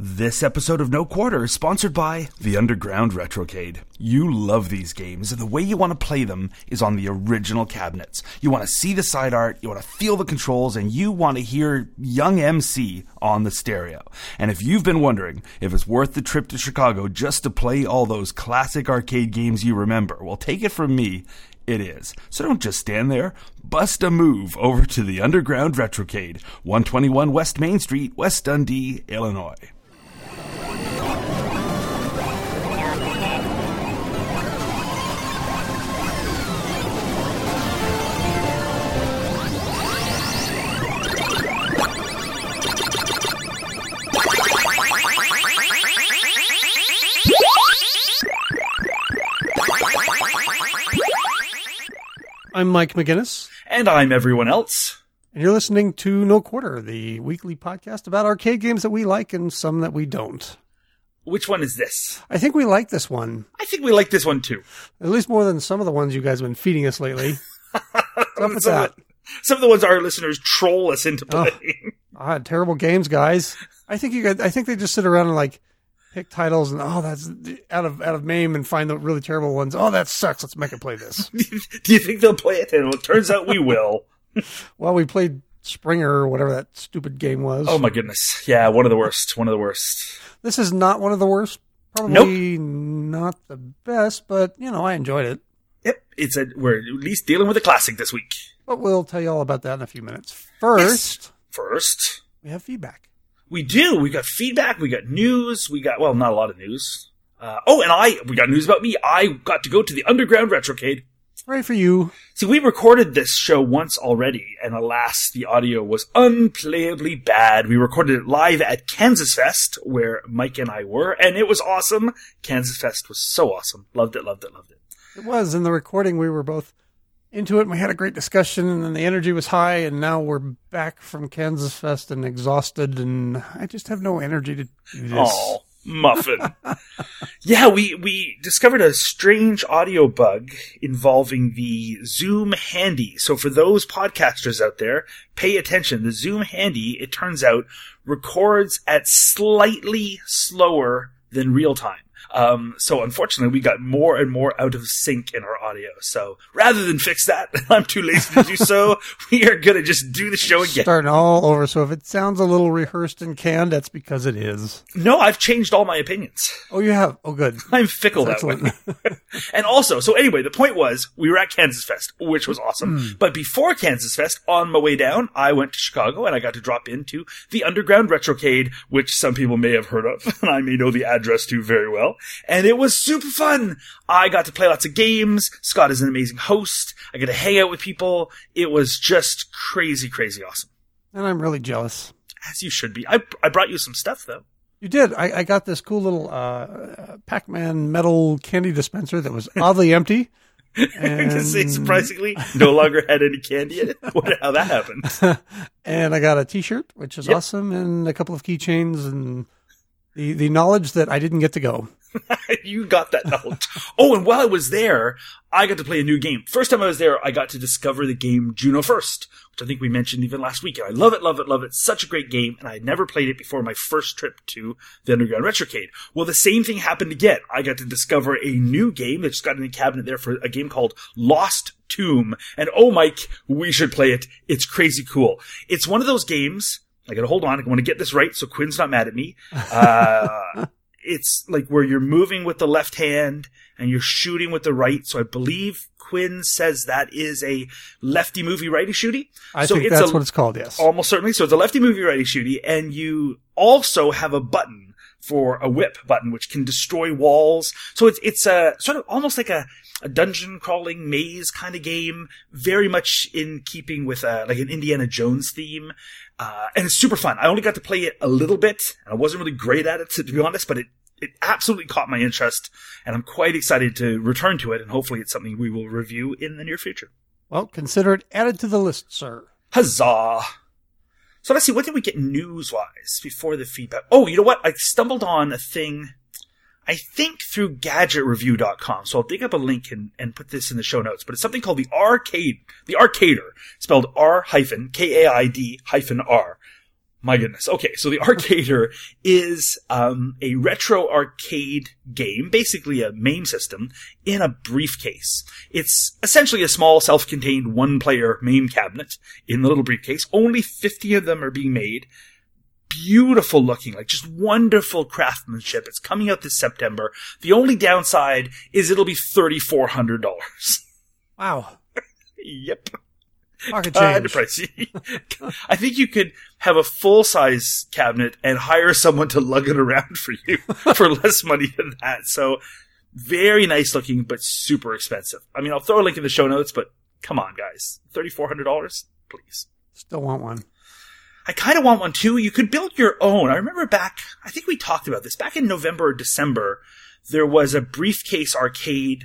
This episode of No Quarter is sponsored by The Underground Retrocade. You love these games, and the way you want to play them is on the original cabinets. You want to see the side art, you want to feel the controls, and you want to hear Young MC on the stereo. And if you've been wondering if it's worth the trip to Chicago just to play all those classic arcade games you remember, well, take it from me, it is. So don't just stand there. Bust a move over to the Underground Retrocade, 121 West Main Street, West Dundee, Illinois. I'm Mike McGinnis, And I'm everyone else. and you're listening to No Quarter, the weekly podcast about arcade games that we like and some that we don't. Which one is this? I think we like this one, I think we like this one too. at least more than some of the ones you guys have been feeding us lately. What's Some of that? the- Some of the ones our listeners troll us into Oh. playing. Ah, terrible games, guys. I think you guys, I think they just sit around and like pick titles and oh, that's out of out of MAME and find the really terrible ones. Oh, that sucks. Let's make it play this. Do you think they'll play it? And it turns out we will. well, we played Springer or whatever that stupid game was. Oh my goodness. Yeah, one of the worst. One of the worst. This is not one of the worst. Probably not the best, but you know, I enjoyed it. Yep. It's a we're at least dealing with a classic this week. But we'll tell you all about that in a few minutes. First, First, we have feedback. We do. We got feedback. We got news. We got well, not a lot of news. Uh, oh, and I we got news about me. I got to go to the Underground Retrocade. Right for you. See, we recorded this show once already, and alas, the audio was unplayably bad. We recorded it live at Kansas Fest, where Mike and I were, and it was awesome. Kansas Fest was so awesome. Loved it, loved it, loved it. It was in the recording. We were both into it. and We had a great discussion, and then the energy was high. And now we're back from Kansas Fest and exhausted, and I just have no energy to do this. Muffin. yeah, we, we discovered a strange audio bug involving the Zoom Handy. So for those podcasters out there, pay attention. The Zoom Handy, it turns out, records at slightly slower than real time. Um, so unfortunately, we got more and more out of sync in our audio. So rather than fix that, I'm too lazy to do so. We are gonna just do the show again. Starting all over. So if it sounds a little rehearsed and canned, that's because it is. No, I've changed all my opinions. Oh, you have. Oh, good. I'm fickle that's that way. Excellent. and also, so anyway, the point was we were at Kansas Fest, which was awesome. But before Kansas Fest, on my way down, I went to Chicago and I got to drop into the Underground Retrocade, which some people may have heard of, and I may know the address to very well. And it was super fun. I got to play lots of games. Scott is an amazing host. I got to hang out with people. It was just crazy, crazy awesome. and I'm really jealous. As you should be. I, I brought you some stuff though. You did. I, I got this cool little uh, Pac-Man metal candy dispenser that was oddly empty. to say And- surprisingly, no longer had any candy in it. Wonder how that happened. and I got a T-shirt, which is Yep. awesome, and a couple of keychains, and the the knowledge that I didn't get to go. you got that knowledge. Oh, and while I was there, I got to play a new game. First time I was there, I got to discover the game Juno First, which I think we mentioned even last week. I love it, love it, love it. Such a great game, and I had never played it before my first trip to the Underground Retrocade. Well, the same thing happened again. I got to discover a new game that just got in the cabinet there for a game called Lost Tomb. And oh, Mike, we should play it. It's crazy cool. It's one of those games. I gotta hold on. I want to get this right so Quinn's not mad at me. Uh, it's like where you're moving with the left hand and you're shooting with the right. So I believe Quinn says that is a lefty movie righty shooty. I so think that's a, what it's called. Yes. almost certainly. So it's a lefty movie righty shooty, and you also have a button for a whip button, which can destroy walls. So it's it's a sort of almost like a, a dungeon crawling maze kind of game, very much in keeping with uh like an Indiana Jones theme. Uh, and it's super fun. I only got to play it a little bit, and I wasn't really great at it to, to be honest, but it it absolutely caught my interest, and I'm quite excited to return to it, and hopefully it's something we will review in the near future. well, consider it added to the list, sir. Huzzah! So let's see, what did we get news wise before the feedback? Oh, you know what? I stumbled on a thing, I think through gadgetreview.com. So I'll dig up a link and, and put this in the show notes, but it's something called the Arcade, the Arcader, spelled R hyphen K-A-I-D hyphen R. My goodness. Okay, so the Arcader is um, a retro arcade game, basically a MAME system, in a briefcase. It's essentially a small, self-contained one-player MAME cabinet in the little briefcase. Only 50 of them are being made. Beautiful looking, like just wonderful craftsmanship. It's coming out this September. The only downside is it'll be $3,400. Wow. yep. Pocket Kind change. I think you could have a full size cabinet and hire someone to lug it around for you for less money than that. So very nice looking, but super expensive. I mean, I'll throw a link in the show notes, but come on, guys, thirty four hundred dollars, please. Still want one. I kind of want one too. You could build your own. I remember back, I think we talked about this back in November or December. There was a briefcase arcade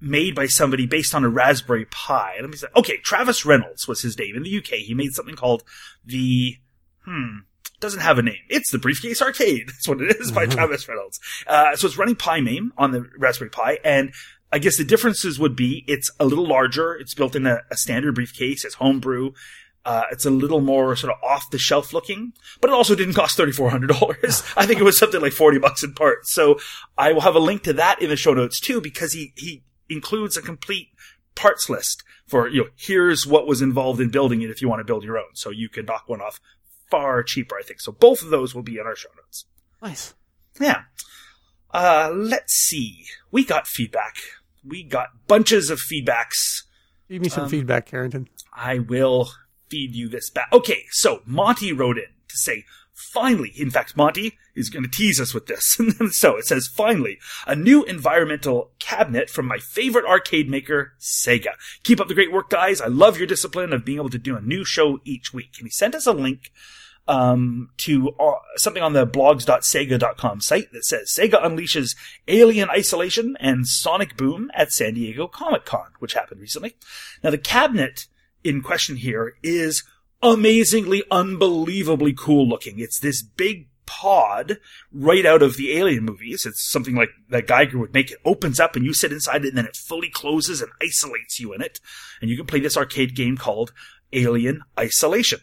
made by somebody based on a Raspberry Pi. Let me say, okay, Travis Reynolds was his name in the UK. He made something called the, hmm, doesn't have a name. It's the Briefcase Arcade. That's what it is by Travis Reynolds. Uh, so it's running Pi MAME on the Raspberry Pi and I guess the differences would be it's a little larger. It's built in a, a standard briefcase. It's homebrew. Uh, it's a little more sort of off the shelf looking, but it also didn't cost $3,400. I think it was something like 40 bucks in parts. So I will have a link to that in the show notes too, because he, he includes a complete parts list for, you know, here's what was involved in building it if you want to build your own. So you can knock one off far cheaper, I think. So both of those will be in our show notes. Nice. Yeah. Uh, let's see. We got feedback. We got bunches of feedbacks. Give me some Um, feedback, Carrington. I will feed you this back. Okay, so Monty wrote in to say, finally, in fact, Monty is going to tease us with this. so it says, finally, a new environmental cabinet from my favorite arcade maker, Sega. Keep up the great work, guys. I love your discipline of being able to do a new show each week. And he sent us a link um, to uh, something on the blogs.sega.com site that says Sega unleashes Alien Isolation and Sonic Boom at San Diego Comic Con, which happened recently. Now, the cabinet in question here is amazingly, unbelievably cool looking. It's this big pod right out of the Alien movies. It's something like that Giger would make. It opens up and you sit inside it and then it fully closes and isolates you in it. And you can play this arcade game called Alien Isolation.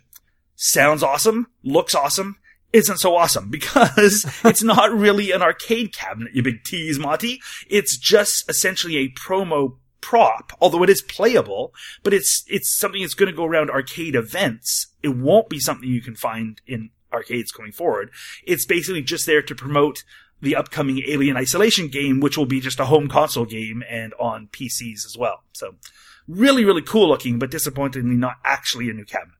Sounds awesome, looks awesome, isn't so awesome because it's not really an arcade cabinet, you big tease, Monty. It's just essentially a promo prop, although it is playable, but it's, it's something that's going to go around arcade events. It won't be something you can find in arcades going forward. It's basically just there to promote the upcoming Alien Isolation game, which will be just a home console game and on PCs as well. So really, really cool looking, but disappointingly not actually a new cabinet.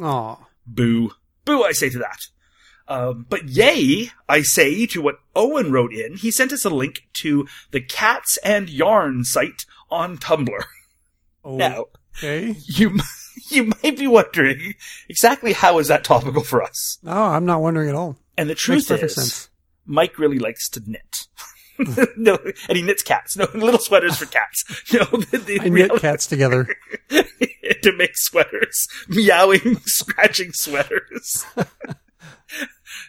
Aw. Boo. Boo, I say to that. Um, but yay, I say to what Owen wrote in. He sent us a link to the Cats and Yarn site on Tumblr. Oh, Now, okay. you, you might be wondering exactly how is that topical for us? No, I'm not wondering at all. And the truth is, sense. Mike really likes to knit. no, and he knits cats. No, little sweaters for cats. No, the, the I knit cats together. to make sweaters. Meowing, scratching sweaters.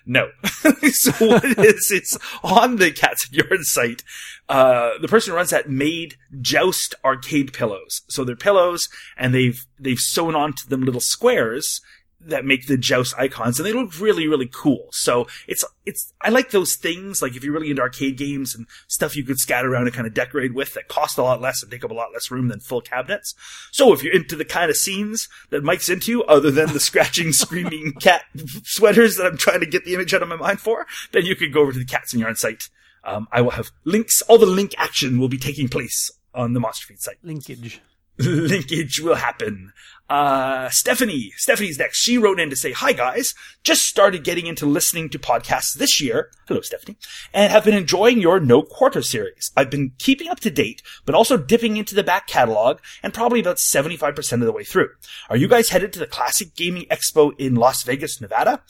No. so what it is, it's on the Cats and Yarn site. Uh, the person who runs that made Joust arcade pillows. So they're pillows and they've, they've sewn onto them little squares that make the Joust icons and they look really, really cool. So it's, it's, I like those things, like if you're really into arcade games and stuff you could scatter around and kind of decorate with that cost a lot less and take up a lot less room than full cabinets. So if you're into the kind of scenes that Mike's into, other than the scratching, screaming cat sweaters that I'm trying to get the image out of my mind for, then you could go over to the Cats and Yarn site. Um, I will have links, all the link action will be taking place on the Monster Feed site Linkage. linkage will happen. Uh, Stephanie, Stephanie's next. She wrote in to say, hi guys, just started getting into listening to podcasts this year. Hello, Stephanie. And have been enjoying your No Quarter series. I've been keeping up to date, but also dipping into the back catalog and probably about 75% of the way through. Are you guys headed to the Classic Gaming Expo in Las Vegas, Nevada?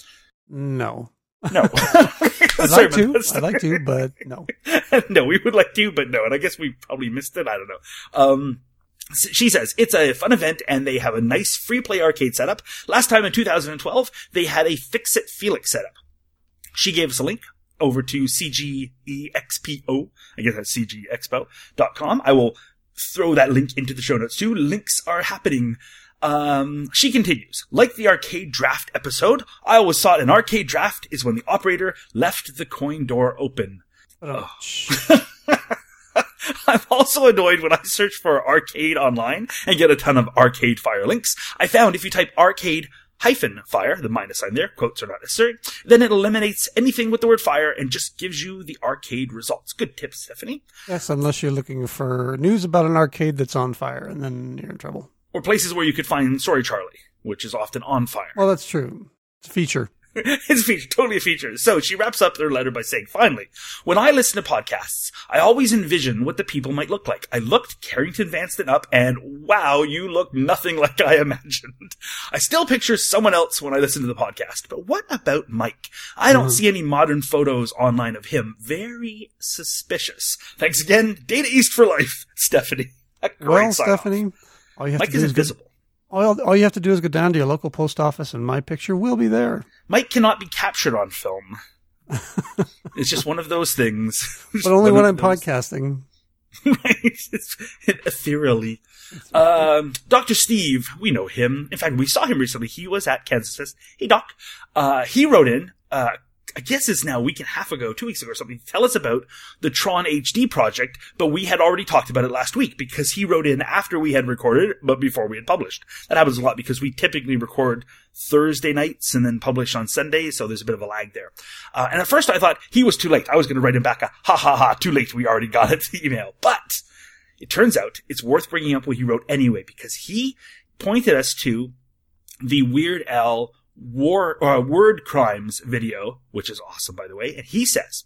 No. No. I'd like to. I'd like to, but no. no, we would like to, but no. And I guess we probably missed it. I don't know. Um, she says it's a fun event and they have a nice free play arcade setup. Last time in 2012, they had a Fix It Felix setup. She gave us a link over to CGEXPO. I guess that's CGExpo.com. I will throw that link into the show notes too. Links are happening. Um, she continues, like the arcade draft episode, I always thought an arcade draft is when the operator left the coin door open. Oh. I'm also annoyed when I search for arcade online and get a ton of arcade fire links. I found if you type arcade hyphen fire, the minus sign there, quotes are not necessary, then it eliminates anything with the word fire and just gives you the arcade results. Good tip, Stephanie. Yes, unless you're looking for news about an arcade that's on fire, and then you're in trouble. Or places where you could find Sorry Charlie, which is often on fire. Well, that's true. It's a feature. it's a feature, totally a feature. So she wraps up her letter by saying, finally, when I listen to podcasts, I always envision what the people might look like. I looked Carrington Vanston up and wow, you look nothing like I imagined. I still picture someone else when I listen to the podcast, but what about Mike? I don't Mhm. see any modern photos online of him. Very suspicious. Thanks again. Data East for life, Stephanie. Well. Stephanie, all you have Mike to is do is invisible. All, all you have to do is go down to your local post office, and my picture will be there. Mike cannot be captured on film. it's just one of those things. But only when I'm those- podcasting. right? It's ethereally. Um, Dr. Steve, we know him. In fact, we saw him recently. He was at Kansas Fest. Hey, Doc. Uh, he wrote in, uh, I guess it's now a week and a half ago, two weeks ago or something, tell us about the Tron HD project, but we had already talked about it last week because he wrote in after we had recorded, but before we had published. That happens a lot because we typically record Thursday nights and then publish on Sunday, so there's a bit of a lag there. Uh, and at first I thought he was too late. I was going to write him back a ha ha ha, too late. We already got it, email. But it turns out it's worth bringing up what he wrote anyway because he pointed us to the Weird Al war uh, word crimes video, which is awesome by the way. And he says,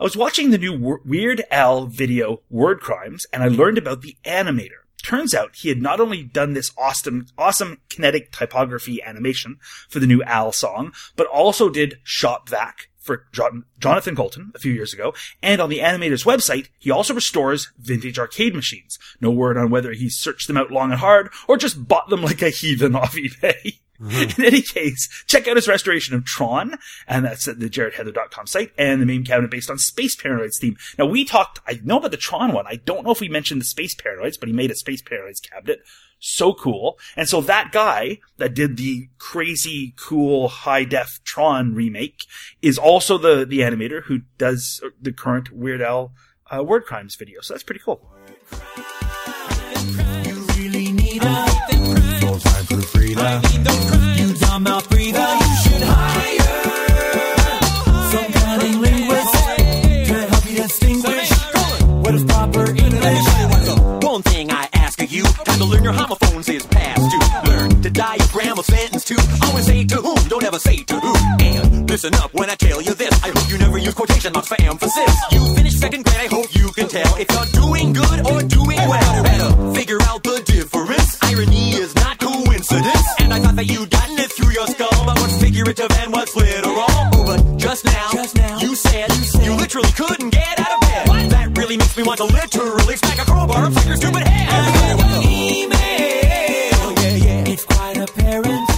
I was watching the new Weird Al video Word Crimes and I learned about the animator. Turns out he had not only done this awesome, awesome kinetic typography animation for the new Al song, but also did Shop Vac for Jon- Jonathan Coulton a few years ago. And on the animator's website, he also restores vintage arcade machines. No word on whether he searched them out long and hard or just bought them like a heathen off eBay. In any case, check out his restoration of Tron, and that's at the jarrettheather.com site, and the main cabinet based on Space Paranoids theme. Now, we talked, I know about the Tron one. I don't know if we mentioned the Space Paranoids, but he made a Space Paranoids cabinet. So cool. And so that guy that did the crazy cool high def Tron remake is also the, the animator who does the current Weird Al uh, Word Crimes video. So that's pretty cool. You really need a full-time proofreader. You dumb mouth. You should hire some cunning linguist to help you distinguish what is proper English. One thing I ask of you, time to learn your homophones is past due. Learn to diagram a sentence to always say to whom, don't ever say to who. And listen up when I tell you this. I hope you never use quotation marks for emphasis. You finished second grade, I hope you can tell if you're doing good or doing well. But what's and what's literal? Oh, but just now, Just now, you said you said- you literally couldn't get out of bed. That really makes me want to literally smack a crowbar upside your stupid head. Email. Yeah, yeah. It's quite apparent.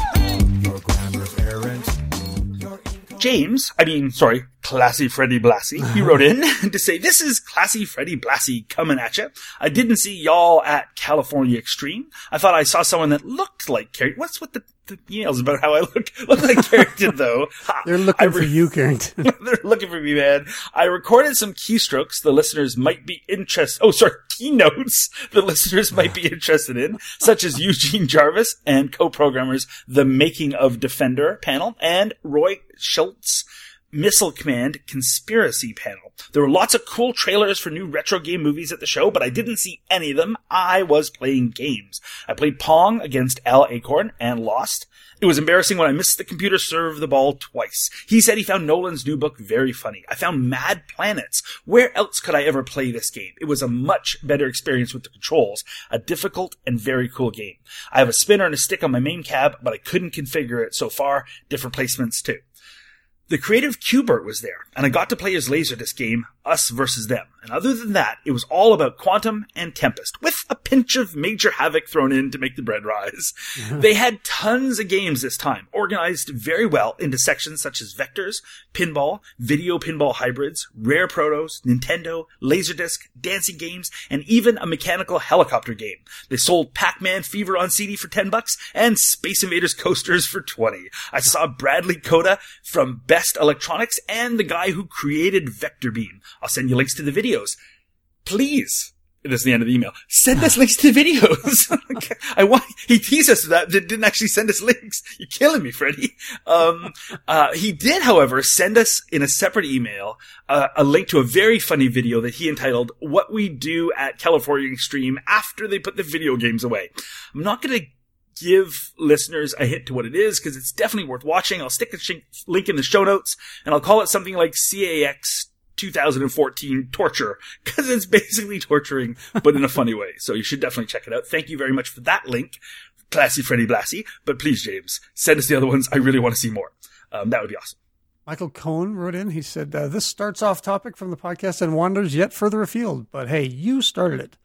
Your grammar's errant. James, I mean, sorry, Classy Freddy Blassie, he uh-huh. wrote in to say, this is Classy Freddy Blassie coming at you. I didn't see y'all at California Extreme. I thought I saw someone that looked like Carrington. What's with the, the emails about how I look, look like Carrington though? Ha. They're looking I for you, Carrington. They're looking for me, man. I recorded some keystrokes the listeners might be interested. Oh, sorry, keynotes the listeners might be interested in, such as Eugene Jarvis and co-programmers The Making of Defender panel and Roy Schultz Missile Command Conspiracy panel. There were lots of cool trailers for new retro game movies at the show, but I didn't see any of them. I was playing games. I played Pong against Al Alcorn and lost. It was embarrassing when I missed the computer serve the ball twice. He said he found Nolan's new book very funny. I found Mad Planets. Where else could I ever play this game? It was a much better experience with the controls. A difficult and very cool game. I have a spinner and a stick on my main cab, but I couldn't configure it so far. Different placements too. The creative Qbert was there, and I got to play his Laserdisc game, Us versus Them. And other than that, it was all about Quantum and Tempest, with a pinch of Major Havoc thrown in to make the bread rise. They had tons of games this time, organized very well into sections such as Vectors, Pinball, Video Pinball Hybrids, Rare Protos, Nintendo, Laserdisc, dancing games, and even a mechanical helicopter game. They sold Pac-Man Fever on CD for 10 bucks and Space Invaders coasters for 20. I saw Bradley Koda from Best Electronics and the guy who created Vector Beam. I'll send you links to the videos. Please. This is the end of the email. Send us links to the videos. I want, he teased us that, didn't actually send us links. You're killing me, Freddie. Um, uh, he did, however, send us in a separate email, uh, a link to a very funny video that he entitled, What We Do at California Extreme After They Put the Video Games Away. I'm not gonna give listeners a hint to what it is because it's definitely worth watching. I'll stick a sh- link in the show notes and I'll call it something like CAX 2014 torture because it's basically torturing, but in a funny way. So you should definitely check it out. Thank you very much for that link, Classy Freddy Blassie. But please, James, send us the other ones. I really want to see more. Um, that would be awesome. Michael Cohen wrote in. He said, uh, This starts off topic from the podcast and wanders yet further afield. But hey, you started it.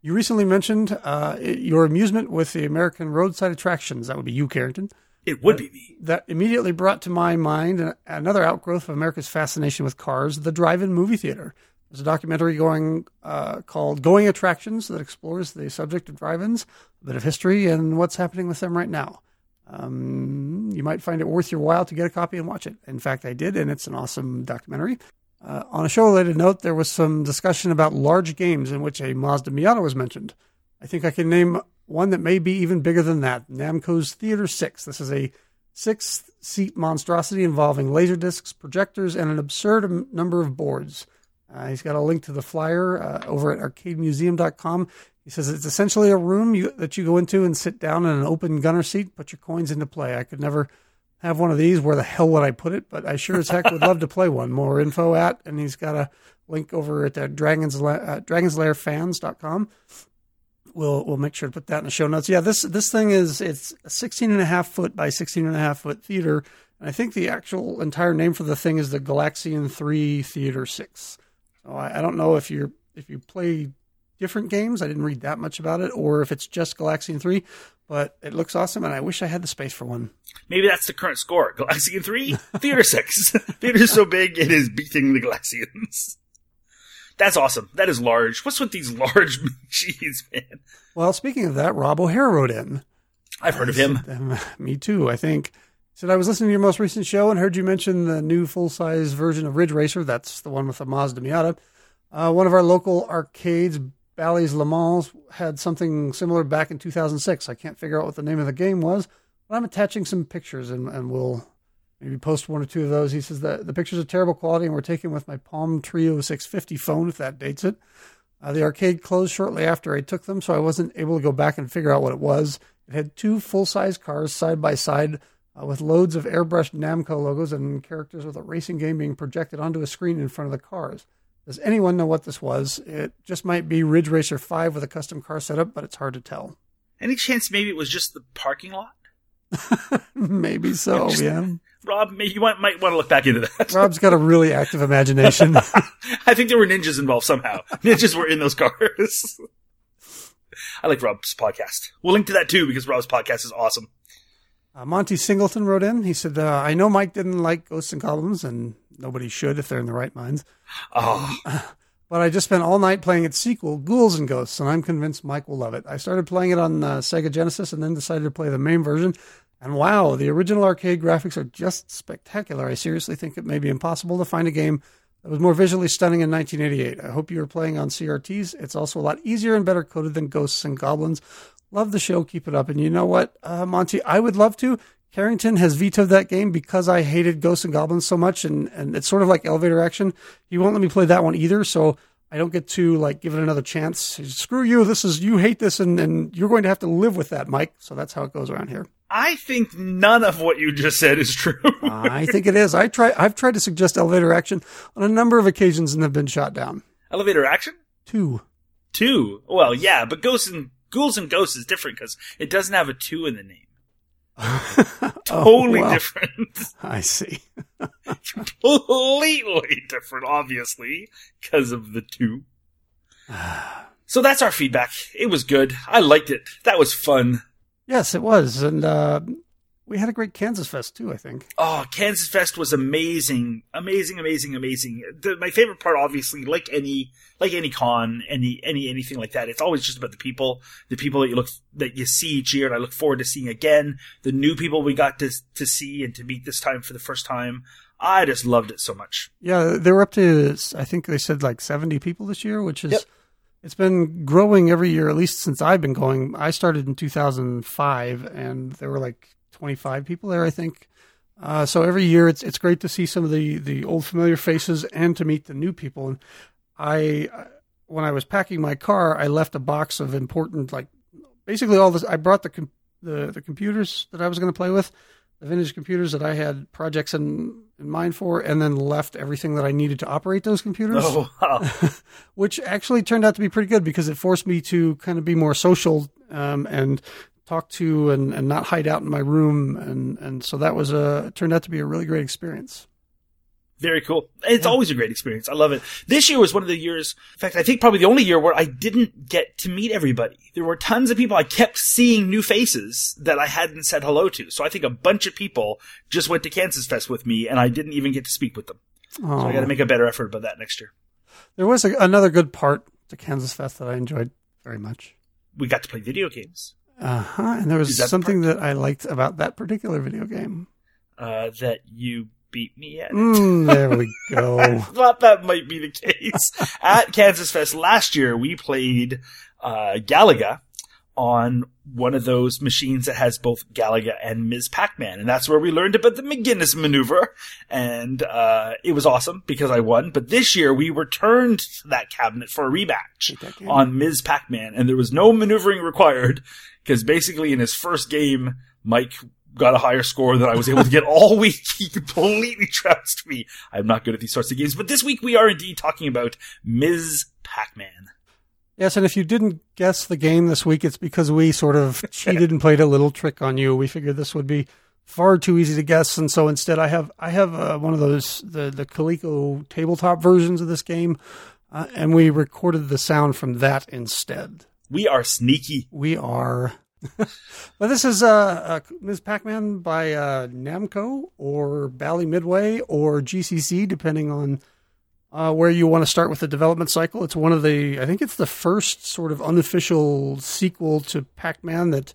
You recently mentioned uh, your amusement with the American roadside attractions. That would be you, Carrington. It would be me. That immediately brought to my mind another outgrowth of America's fascination with cars, the drive-in movie theater. There's a documentary going uh, called "Going Attractions" that explores the subject of drive-ins, a bit of history, and what's happening with them right now. Um, you might find it worth your while to get a copy and watch it. In fact, I did, and it's an awesome documentary. Uh, on a show-related note, there was some discussion about large games in which a Mazda Miata was mentioned. I think I can name one that may be even bigger than that Namco's Theater 6. This is a six seat monstrosity involving laser discs, projectors, and an absurd number of boards. Uh, he's got a link to the flyer uh, over at arcademuseum.com. He says it's essentially a room you, that you go into and sit down in an open gunner seat, put your coins into play. I could never have one of these. Where the hell would I put it? But I sure as heck would love to play one. More info at, and he's got a link over at uh, Dragons, uh, dragonslairfans.com we'll we'll make sure to put that in the show notes. Yeah, this this thing is it's a 16 and a half foot by 16 and a half foot theater. And I think the actual entire name for the thing is the Galaxian 3 Theater 6. So I, I don't know if you're if you play different games. I didn't read that much about it, or if it's just Galaxian 3. But it looks awesome, and I wish I had the space for one. Maybe that's the current score. Galaxian 3, Theater 6. Theater's so big, it is beating the Galaxians. That's awesome. That is large. What's with these large machines, man? Well, speaking of that, Rob O'Hara wrote in. I've heard of him. Um, me too, I think. Said I was listening to your most recent show and heard you mention the new full size version of Ridge Racer. That's the one with the Mazda Miata. Uh, one of our local arcades, Bally's Le Mans, had something similar back in 2006. I can't figure out what the name of the game was, but I'm attaching some pictures and, and we'll maybe post one or two of those. He says that the pictures are terrible quality and we're taken with my Palm Treo 650 phone, if that dates it. Uh, the arcade closed shortly after I took them, so I wasn't able to go back and figure out what it was. It had two full size cars side by side uh, with loads of airbrushed Namco logos and characters with a racing game being projected onto a screen in front of the cars. Does anyone know what this was? It just might be Ridge Racer 5 with a custom car setup, but it's hard to tell. Any chance maybe it was just the parking lot? Maybe so, Just- yeah. Rob, you might, might want to look back into that. Rob's got a really active imagination. I think there were ninjas involved somehow. Ninjas were in those cars. I like Rob's podcast. We'll link to that too because Rob's podcast is awesome. Uh, Monty Singleton wrote in. He said, uh, I know Mike didn't like Ghosts and Goblins, and nobody should if they're in the right minds. Oh, But I just spent all night playing its sequel, Ghouls and Ghosts, and I'm convinced Mike will love it. I started playing it on uh, Sega Genesis and then decided to play the main version. And wow, the original arcade graphics are just spectacular. I seriously think it may be impossible to find a game that was more visually stunning in 1988. I hope you are playing on CRTs. It's also a lot easier and better coded than Ghosts and Goblins. Love the show. Keep it up. And you know what, uh, Monty? I would love to. Carrington has vetoed that game because I hated Ghosts and Goblins so much, and, and it's sort of like elevator action. He won't let me play that one either, so I don't get to like give it another chance. Screw you! This is you hate this, and, and you're going to have to live with that, Mike. So that's how it goes around here. I think none of what you just said is true. I think it is. I try. I've tried to suggest elevator action on a number of occasions and have been shot down. Elevator action? Two. Two. Well, yeah, but Ghosts and Ghouls and Ghosts is different because it doesn't have a two in the name. Oh, totally Oh, well. different. I see. Completely different, obviously, because of the two. So that's our feedback. It was good. I liked it. That was fun. Yes, it was, and uh, we had a great Kansas Fest too. I think. Oh, Kansas Fest was amazing, amazing, amazing, amazing. The, my favorite part, obviously, like any like any con, any any anything like that, it's always just about the people, the people that you look that you see each year, and I look forward to seeing again. The new people we got to to see and to meet this time for the first time. I just loved it so much. Yeah, they were up to I think they said like seventy people this year, which is. Yep. It's been growing every year, at least since I've been going. I started in 2005, and there were like 25 people there, I think. Uh, so every year, it's it's great to see some of the the old familiar faces and to meet the new people. And I, when I was packing my car, I left a box of important, like basically all this. I brought the com- the the computers that I was going to play with, the vintage computers that I had projects in in mind for, and then left everything that I needed to operate those computers Oh, wow. which actually turned out to be pretty good because it forced me to kind of be more social um, and talk to and, and not hide out in my room and and so that was a turned out to be a really great experience. Very cool. It's always a great experience. I love it. This year was one of the years, in fact, I think probably the only year where I didn't get to meet everybody. There were tons of people. I kept seeing new faces that I hadn't said hello to. So I think a bunch of people just went to Kansas Fest with me and I didn't even get to speak with them. So I got to make a better effort about that next year. There was a, another good part to Kansas Fest that I enjoyed very much. We got to play video games. Uh huh. And there was that the something that I liked about that particular video game. Uh, that you beat me at. Mm, there we go. I thought that might be the case. At Kansas Fest last year, we played uh, Galaga on one of those machines that has both Galaga and Ms. Pac-Man. And that's where we learned about the McGinnis maneuver. And uh, it was awesome because I won. But this year, we returned to that cabinet for a rematch on Ms. Pac-Man. And there was no maneuvering required because basically in his first game, Mike got a higher score than I was able to get all week. He completely trounced me. I'm not good at these sorts of games, but this week we are indeed talking about Ms. Pac-Man. Yes, and if you didn't guess the game this week, it's because we sort of cheated and played a little trick on you. We figured this would be far too easy to guess, and so instead, I have I have uh, one of those the the Coleco tabletop versions of this game, uh, and we recorded the sound from that instead. We are sneaky. We are. but this is uh, uh, Ms. Pac-Man by uh, Namco or Bally Midway or GCC, depending on uh, where you want to start with the development cycle. It's one of the, I think it's the first sort of unofficial sequel to Pac-Man that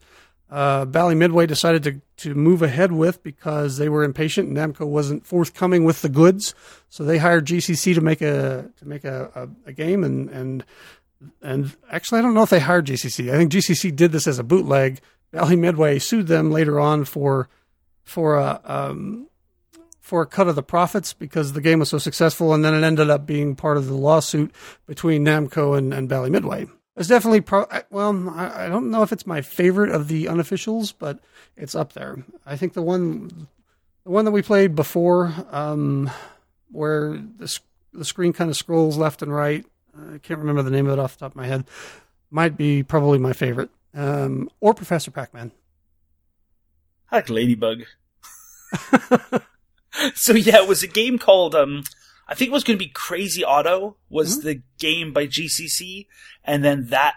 uh, Bally Midway decided to, to move ahead with because they were impatient and Namco wasn't forthcoming with the goods. So they hired GCC to make a to make a, a, a game and and and actually I don't know if they hired GCC. I think GCC did this as a bootleg. Bally Midway sued them later on for for a um, for a cut of the profits because the game was so successful, and then it ended up being part of the lawsuit between Namco and, and Bally Midway. It's definitely pro. Well, I, I don't know if it's my favorite of the unofficials, but it's up there. I think the one, the one that we played before, um, where the the screen kind of scrolls left and right. I can't remember the name of it off the top of my head. Might be probably my favorite, um, or Professor Pac-Man. I like Ladybug. so yeah, it was a game called um I think it was going to be Crazy Otto was the game by GCC and then that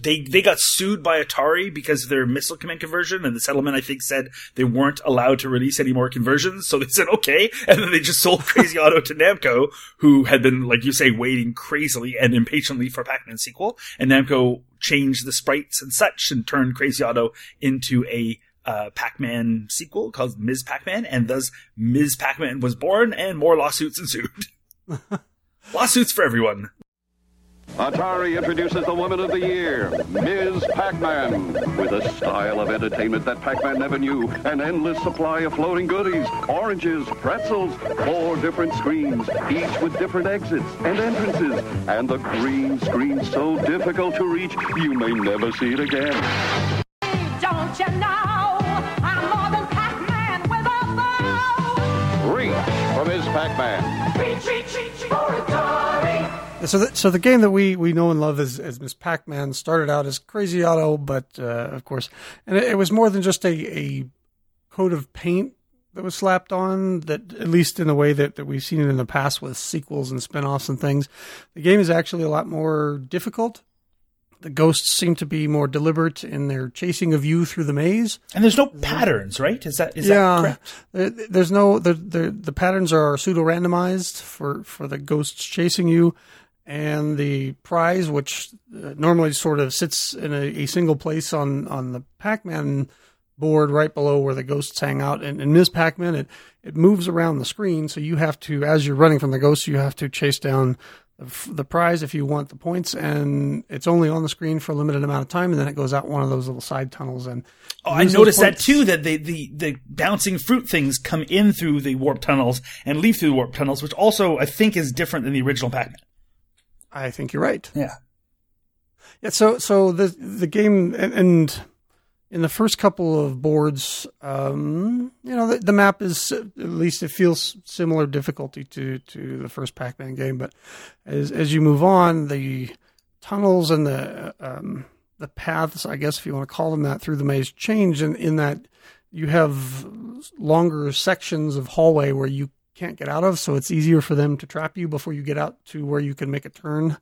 they they got sued by Atari because of their missile command conversion and the settlement I think said they weren't allowed to release any more conversions so they said okay and then they just sold Crazy Otto to Namco who had been like you say waiting crazily and impatiently for Pac-Man sequel and Namco changed the sprites and such and turned Crazy Otto into a uh, Pac-Man sequel called Ms. Pac-Man, and thus Ms. Pac-Man was born, and more lawsuits ensued. lawsuits for everyone. Atari introduces the Woman of the Year, Ms. Pac-Man. With a style of entertainment that Pac-Man never knew, an endless supply of floating goodies, oranges, pretzels, four different screens, each with different exits and entrances, and the green screen so difficult to reach, you may never see it again. Don't you know I'm more than Pac-Man with a bow? Reach for Ms. Pac-Man. Reach, reach, reach Atari. So, the, so the game that we, we know and love as, as Miss Pac-Man. Started out as Crazy Otto, but uh, of course, and it, it was more than just a, a coat of paint that was slapped on that at least in the way that, that we've seen it in the past with sequels and spin-offs and things. The game is actually a lot more difficult. The ghosts seem to be more deliberate in their chasing of you through the maze. And there's no patterns, right? Is that is that yeah. correct? there's no the, the the patterns are pseudo randomized for for the ghosts chasing you and the prize which uh, normally sort of sits in a, a single place on on the pac-man board right below where the ghosts hang out. And in this pac-man it it moves around the screen. So you have to as you're running from the ghosts you have to chase down the, the prize if you want the points. And it's only on the screen for a limited amount of time. And then it goes out one of those little side tunnels and Oh, I noticed that too. That the, the the bouncing fruit things come in through the warp tunnels and leave through the warp tunnels, which also I think is different than the original Pac-Man. I think you're right Yeah. Yeah, so so the the game and, and in the first couple of boards, um, you know, the, the map is at least it feels similar difficulty to to the first Pac-Man game, but as as you move on, the tunnels and the um, the paths, I guess if you want to call them that, through the maze change, and in that you have longer sections of hallway where you can't get out of, so it's easier for them to trap you before you get out to where you can make a turn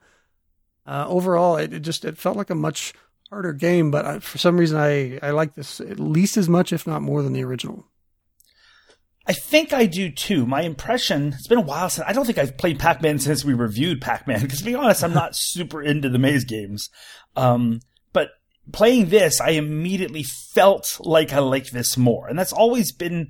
uh, overall, it, it just it felt like a much harder game, but I, for some reason, I I like this at least as much, if not more, than the original. I think I do too. My impression, it's been a while since, I don't think I've played Pac-Man since we reviewed Pac-Man, because to be honest, I'm not super into the maze games. Um, but playing this, I immediately felt like I like this more. And that's always been,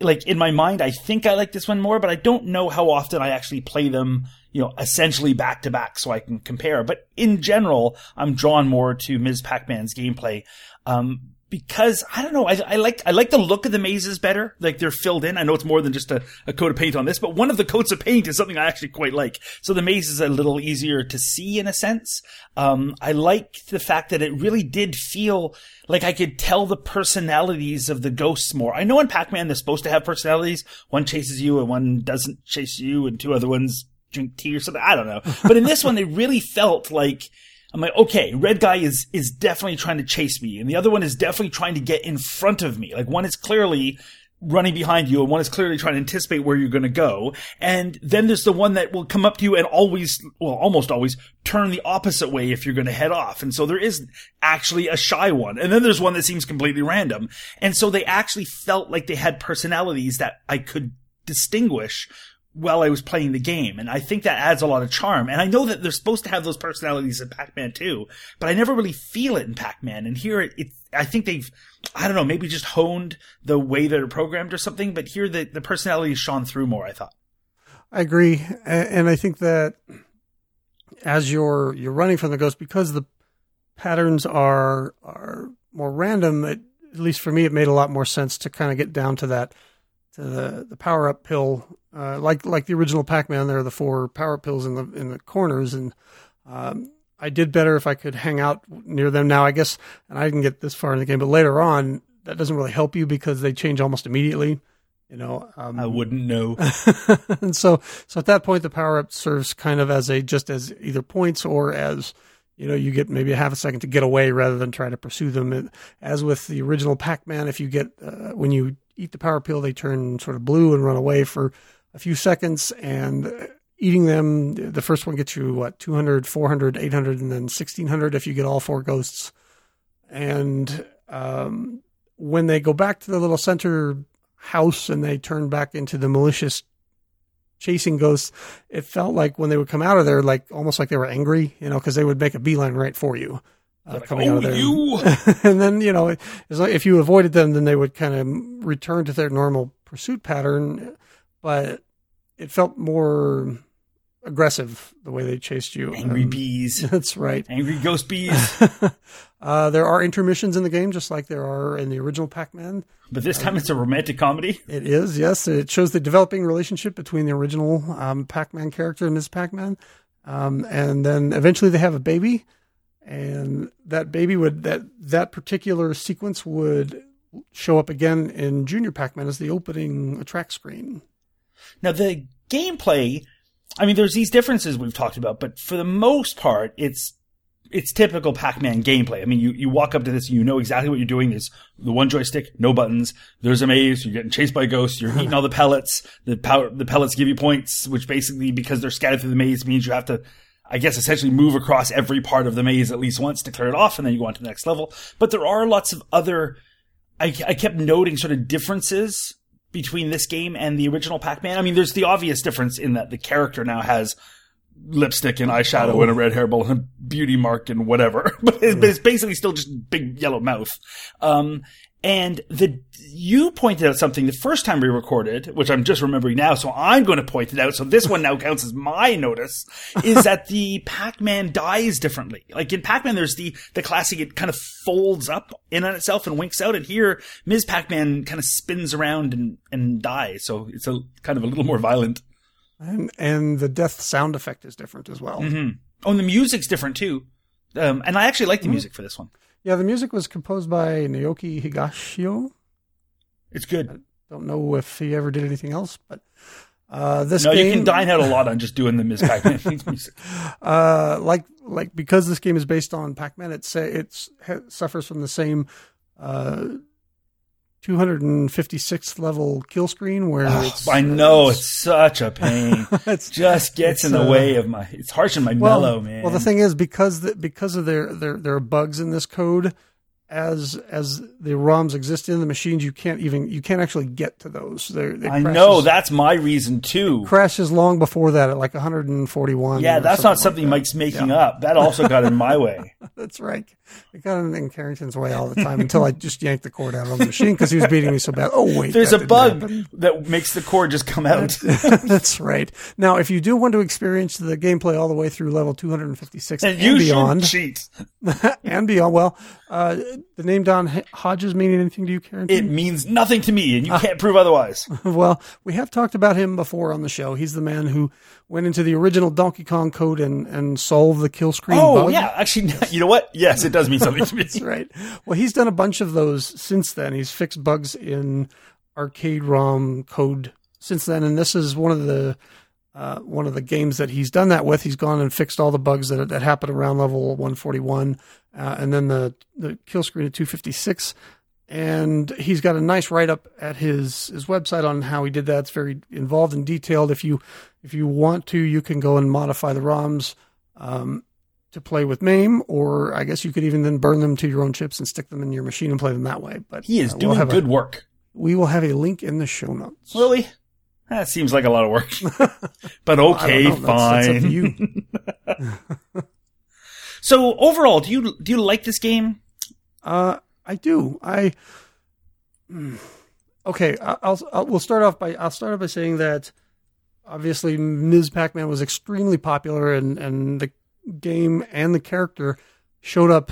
like, in my mind, I think I like this one more, but I don't know how often I actually play them, you know, essentially back to back so I can compare. But in general, I'm drawn more to Ms. Pac-Man's gameplay. Um, because I don't know, I, I like I like the look of the mazes better. Like they're filled in. I know it's more than just a, a coat of paint on this, but one of the coats of paint is something I actually quite like. So the maze is a little easier to see in a sense. Um, I like the fact that it really did feel like I could tell the personalities of the ghosts more. I know in Pac-Man they're supposed to have personalities. One chases you and one doesn't chase you, and two other ones drink tea or something. I don't know. But in this one, it really felt like I'm like, okay, red guy is is definitely trying to chase me, and the other one is definitely trying to get in front of me. Like one is clearly running behind you, and one is clearly trying to anticipate where you're going to go. And then there's the one that will come up to you and always, well, almost always turn the opposite way if you're going to head off. And so there is actually a shy one, and then there's one that seems completely random. And so they actually felt like they had personalities that I could distinguish while I was playing the game. And I think that adds a lot of charm. And I know that they're supposed to have those personalities in Pac-Man too, but I never really feel it in Pac-Man. And here it, it I think they've, I don't know, maybe just honed the way they're programmed or something, but here the, the personality is shone through more, I thought. I agree, and I think that as you're you're running from the ghost because the patterns are are more random. It, at least for me, it made a lot more sense to kind of get down to that to the the power up pill, uh, like like the original Pac Man. There are the four power pills in the in the corners, and um, I did better if I could hang out near them. Now I guess, and I didn't get this far in the game, but later on, that doesn't really help you because they change almost immediately. You know, um, I wouldn't know. and so so at that point the power up serves kind of as a just as either points or as you know you get maybe a half a second to get away rather than try to pursue them It- as with the original pac-man if you get uh, when you eat the power pill they turn sort of blue and run away for a few seconds and uh, eating them the first one gets you what 200 400 800 and then 1600 if you get all four ghosts and um, when they go back to the little center house and they turn back into the malicious chasing ghosts, it felt like when they would come out of there, like almost like they were angry, you know, because they would make a beeline right for you. Uh, Like, coming out "Oh, of there, you!" and then you know, it's like if you avoided them, then they would kind of return to their normal pursuit pattern. But it felt more aggressive the way they chased you. Angry Um, bees. That's right. Angry ghost bees. uh, there are intermissions in the game, just like there are in the original Pac-Man. But this time it's a romantic comedy. It is, yes. It shows the developing relationship between the original um, Pac-Man character and Ms. Pac-Man, um, and then eventually they have a baby, and that baby would that that particular sequence would show up again in Junior Pac-Man as the opening track screen. Now the gameplay, I mean, there's these differences we've talked about, but for the most part, it's it's typical Pac-Man gameplay. I mean, you, you walk up to this, you know exactly what you're doing. There's the one joystick, no buttons. There's a maze. You're getting chased by ghosts. You're eating all the pellets. The power, the pellets give you points, which basically, because they're scattered through the maze, means you have to, I guess, essentially move across every part of the maze at least once to clear it off, and then you go on to the next level. But there are lots of other. I, I kept noting sort of differences between this game and the original Pac-Man. I mean, there's the obvious difference in that the character now has lipstick and eyeshadow and a red hairball and a beauty mark and whatever. but it's basically still just big yellow mouth. Um, and the, you pointed out something the first time we recorded, which I'm just remembering now, so I'm going to point it out. So this one now counts as my notice, is that the Pac-Man dies differently. Like in Pac-Man, there's the, the classic, it kind of folds up in on itself and winks out. And here, Ms. Pac-Man kind of spins around and, and dies. So it's a kind of a little more violent. And and the death sound effect is different as well. Oh, and the music's different too. Um, and I actually like the music for this one. Yeah, the music was composed by Naoki Higashio. It's good. I Don't know if he ever did anything else, but uh, this No, game, you can dine out a lot on just doing the Ms. Pac-Man music. uh, like like because this game is based on Pac-Man, it's it's it suffers from the same uh, 256th level kill screen where it's Oh, I know it's such a pain. it just gets in the uh, way of my. It's harsh in my mellow, man. Well, the thing is because the, because of their, their there are bugs in this code, as as the ROMs exist in the machines, you can't even you can't actually get to those. They're, they I crashes- know that's my reason too. crashes long before that at like 141. Yeah, that's not like something that. Mike's making up. That also got in my way. That's right. It got in, in Carrington's way all the time until I just yanked the cord out of the machine because he was beating me so bad. Oh wait, There's a bug happen. that makes the cord just come out. That's right. Now, if you do want to experience the gameplay all the way through level 256 and, and you beyond, cheat. and beyond, well, uh, the name Don Hodges meaning anything to you, Karen? It means nothing to me, Ah. and you can't prove otherwise. well, we have talked about him before on the show. He's the man who went into the original Donkey Kong code and, and solved the kill screen Oh bug. yeah, actually, you know what? Yes, it does mean something to me. That's right. Well, he's done a bunch of those since then. He's fixed bugs in arcade ROM code since then, and this is one of the uh, one of the games that he's done that with. He's gone and fixed all the bugs that that happened around level 141, uh, and then the the kill screen at 256. And he's got a nice write up at his his website on how he did that. It's very involved and detailed. If you if you want to, you can go and modify the ROMs. Um, to play with MAME, or I guess you could even then burn them to your own chips and stick them in your machine and play them that way. But He is uh, we'll doing have a- good work. we will have a link in the show notes. Really? That seems like a lot of work. but okay, don't know. That's- that's up fine. to you. So overall, do you do you like this game? Uh, I do. I Hmm. okay. I'll, I'll we'll start off by I'll start off by saying that obviously Ms. Pac-Man was extremely popular, and and the game and the character showed up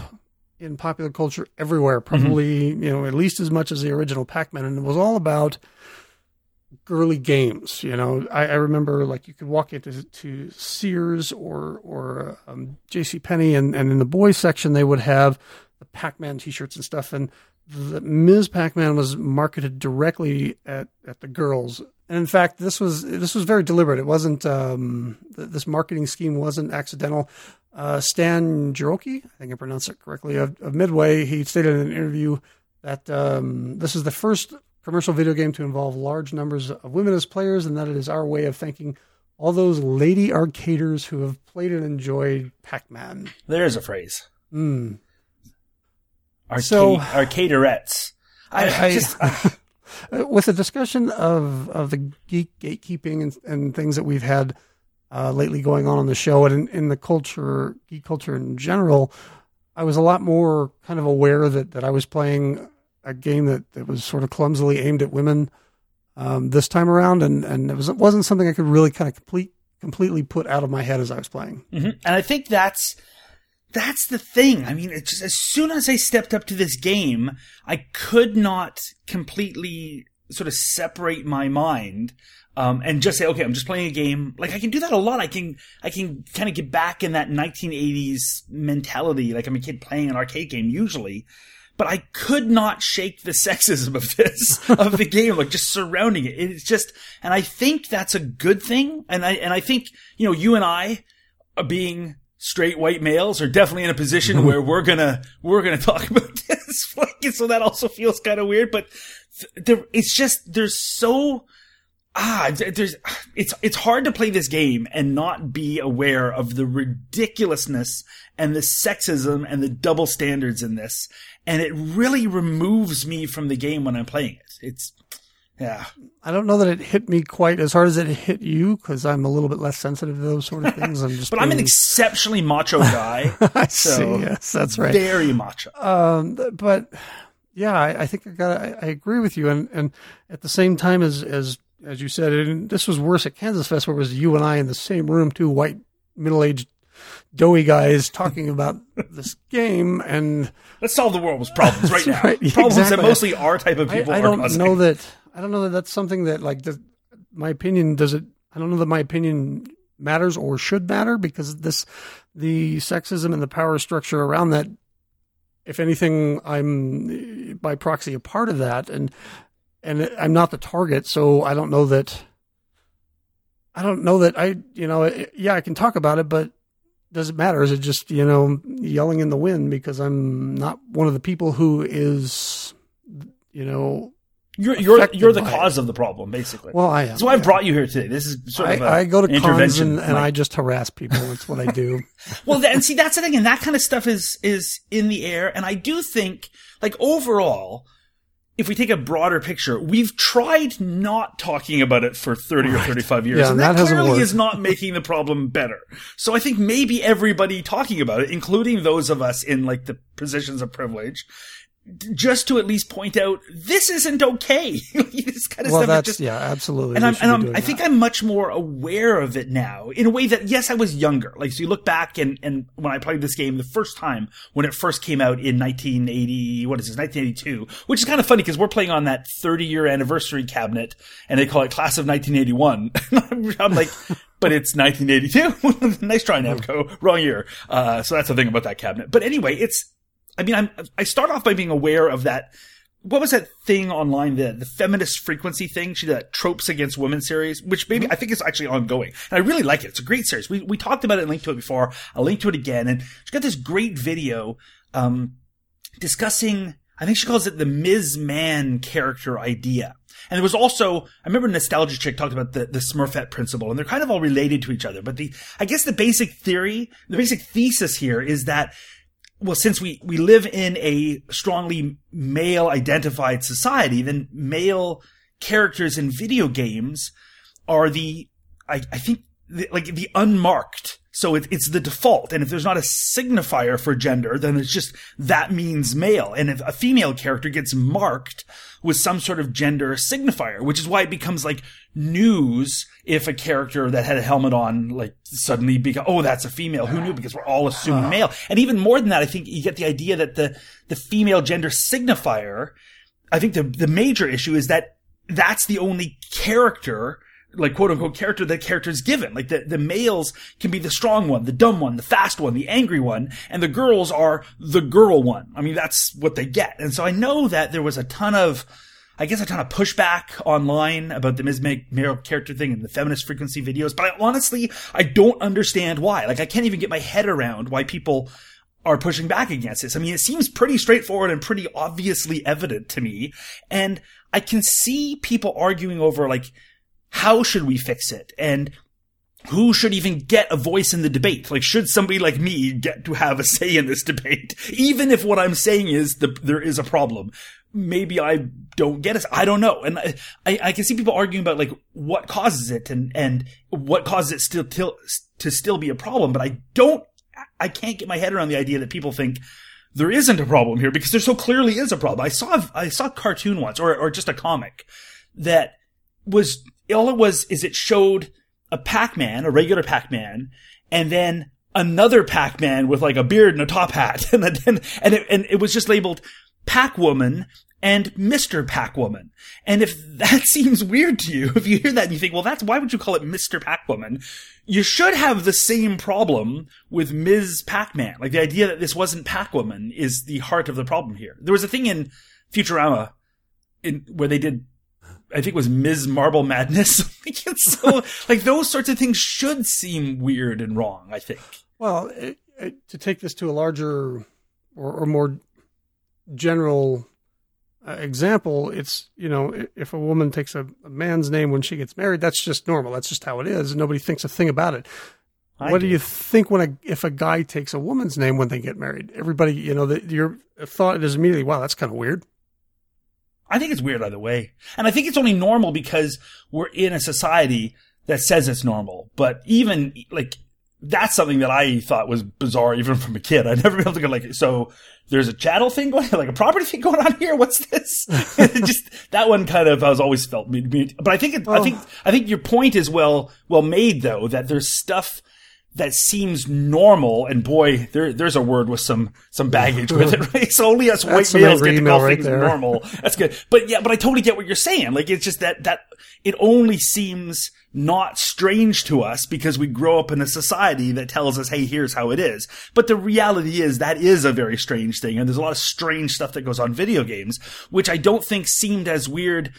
in popular culture everywhere. Probably you know at least as much as the original Pac-Man, and it was all about girly games. You know, I, I remember like you could walk into to Sears or or um, J.C. Penney, and and in the boys section they would have the Pac-Man T-shirts and stuff, and the Ms. Pac-Man was marketed directly at at the girls. And in fact, this was this was very deliberate. It wasn't um, th- this marketing scheme wasn't accidental. Uh, Stan Jarocki, I think I pronounced it correctly, of, of Midway, he stated in an interview that um, this is the first commercial video game to involve large numbers of women as players, and that it is our way of thanking all those lady arcaders who have played and enjoyed Pac-Man. There's a phrase. Mm. Arcade, So- arcaderettes. I, I- just with the discussion of of the geek gatekeeping and, and things that we've had uh, lately going on on the show and in, in the culture, geek culture in general, I was a lot more kind of aware that that I was playing a game that, that was sort of clumsily aimed at women um, this time around, and and it was it wasn't something I could really kind of complete completely put out of my head as I was playing. Mhm. And I think that's that's the thing. I mean, just, as soon as I stepped up to this game, I could not completely sort of separate my mind um, and just say, okay, I'm just playing a game. Like I can do that a lot. I can I can kind of get back in that 1980s mentality, like I'm a kid playing an arcade game usually. But I could not shake the sexism of this of the game, like just surrounding it. It's just, and I think that's a good thing. And I and I think you know you and I are being straight white males are definitely in a position mm-hmm. where we're gonna we're gonna talk about this. Like, so that also feels kind of weird, but th- there, it's just there's so ah th- there's it's it's hard to play this game and not be aware of the ridiculousness and the sexism and the double standards in this, and it really removes me from the game when I'm playing it. It's yeah. I don't know that it hit me quite as hard as it hit you because I'm a little bit less sensitive to those sort of things. I'm just, But I'm an exceptionally macho guy. I so see. Yes, that's right. Very macho. Um, but yeah, I, I think I got. I, I agree with you, and and at the same time as as as you said, and this was worse at Kansas Fest, where it was you and I in the same room, two white middle aged doughy guys talking about this game, and Let's solve the world's problems right now. right, Problems that exactly. mostly our type of I, people I are don't causing. know that. I don't know that that's something that like the, my opinion does it. I don't know that my opinion matters or should matter because this the sexism and the power structure around that. If anything, I'm by proxy a part of that, and and I'm not the target, so I don't know that. I don't know that I, you know, yeah, I can talk about it, but does it matter? Is it just you know yelling in the wind because I'm not one of the people who is, you know, You're you're you're the by cause of the problem, basically. well, I am. That's why I brought you here today. This is sort of a I, I go to cons intervention. and, and I just harass people. That's what I do. well, that, and see, that's the thing, and that kind of stuff is is in the air. And I do think, like overall, if we take a broader picture, we've tried not talking about it for thirty or thirty five years, Yeah, and that that, clearly worked. is not making the problem better. So I think maybe everybody talking about it, including those of us in like the positions of privilege. Just to at least point out this isn't okay. this kind of well, stuff that's just yeah, absolutely. and I'm, and I'm, I think that. I'm much more aware of it now in a way that, yes, I was younger. Like, so you look back and, and when I played this game the first time, when it first came out in 1980, what is this, 1982, which is kind of funny because we're playing on that 30 year anniversary cabinet and they call it Class of 1981. I'm like, but it's 1982. nice try, Namco. Wrong year. Uh, so that's the thing about that cabinet. But anyway, it's, I mean, I'm, I start off by being aware of that. What was that thing online? The the feminist frequency thing. She did that tropes against women series, which maybe I think is actually ongoing, and I really like it. It's a great series. We we talked about it and linked to it before. I'll link to it again, and she's got this great video um, discussing. I think she calls it the Ms. Male character idea. And there was also, I remember Nostalgia Chick talked about the, the Smurfette principle, and they're kind of all related to each other. But the, I guess the basic theory, the basic thesis here is that well, since we, we live in a strongly male identified society, then male characters in video games are the, I, I think, the, like the unmarked. So it, it's the default. And if there's not a signifier for gender, then it's just that means male. And if a female character gets marked with some sort of gender signifier, which is why it becomes like news if a character that had a helmet on, like suddenly become, oh, that's a female. Who knew? Because we're all assuming male. And even more than that, I think you get the idea that the, the female gender signifier, I think the, the major issue is that that's the only character like quote unquote character that character is given. Like the, the males can be the strong one, the dumb one, the fast one, the angry one, and the girls are the girl one. I mean, that's what they get. And so I know that there was a ton of, I guess a ton of pushback online about the Ms. Male character thing and the feminist frequency videos, but I honestly, I don't understand why. Like I can't even get my head around why people are pushing back against this. I mean, it seems pretty straightforward and pretty obviously evident to me. And I can see people arguing over like, how should we fix it? And who should even get a voice in the debate? Like, should somebody like me get to have a say in this debate? Even if what I'm saying is the, there is a problem. Maybe I don't get it. I don't know. And I, I, can see people arguing about like what causes it and, and what causes it still, till, to still be a problem. But I don't, I can't get my head around the idea that people think there isn't a problem here because there so clearly is a problem. I saw, I saw a cartoon once or, or just a comic that was all it was is it showed a Pac-Man, a regular Pac-Man, and then another Pac-Man with like a beard and a top hat, and then and it, and it was just labeled Pac-Woman and Mr. Pac-Woman. And if that seems weird to you, if you hear that and you think, well, that's why would you call it Mr. Pac-Woman? You should have the same problem with Ms. Pac-Man. Like the idea that this wasn't Pac-Woman is the heart of the problem here. There was a thing in Futurama in where they did I think it was Ms. Marble Madness. like, so, like those sorts of things should seem weird and wrong, I think. Well, it, it, to take this to a larger or, or more general uh, example, it's you know if a woman takes a, a man's name when she gets married, that's just normal. That's just how it is, nobody thinks a thing about it. I what do do. you think when a if a guy takes a woman's name when they get married? Everybody, you know, the, your thought is immediately, wow, that's kind of weird. I think it's weird either way. And I think it's only normal because we're in a society that says it's normal. But even like that's something that I thought was bizarre even from a kid. I'd never been able to go like, so there's a chattel thing going, on, like a property thing going on here. What's this? Just that one kind of, I was always felt but I think, it, I think, I think your point is well, well made though, that there's stuff that seems normal, and boy, there there's a word with some some baggage with it. Right? So only us white males get to call right things there. normal. That's good. But yeah, but I totally get what you're saying. Like it's just that that it only seems not strange to us because we grow up in a society that tells us, "Hey, here's how it is." But the reality is that is a very strange thing, and there's a lot of strange stuff that goes on video games, which I don't think seemed as weird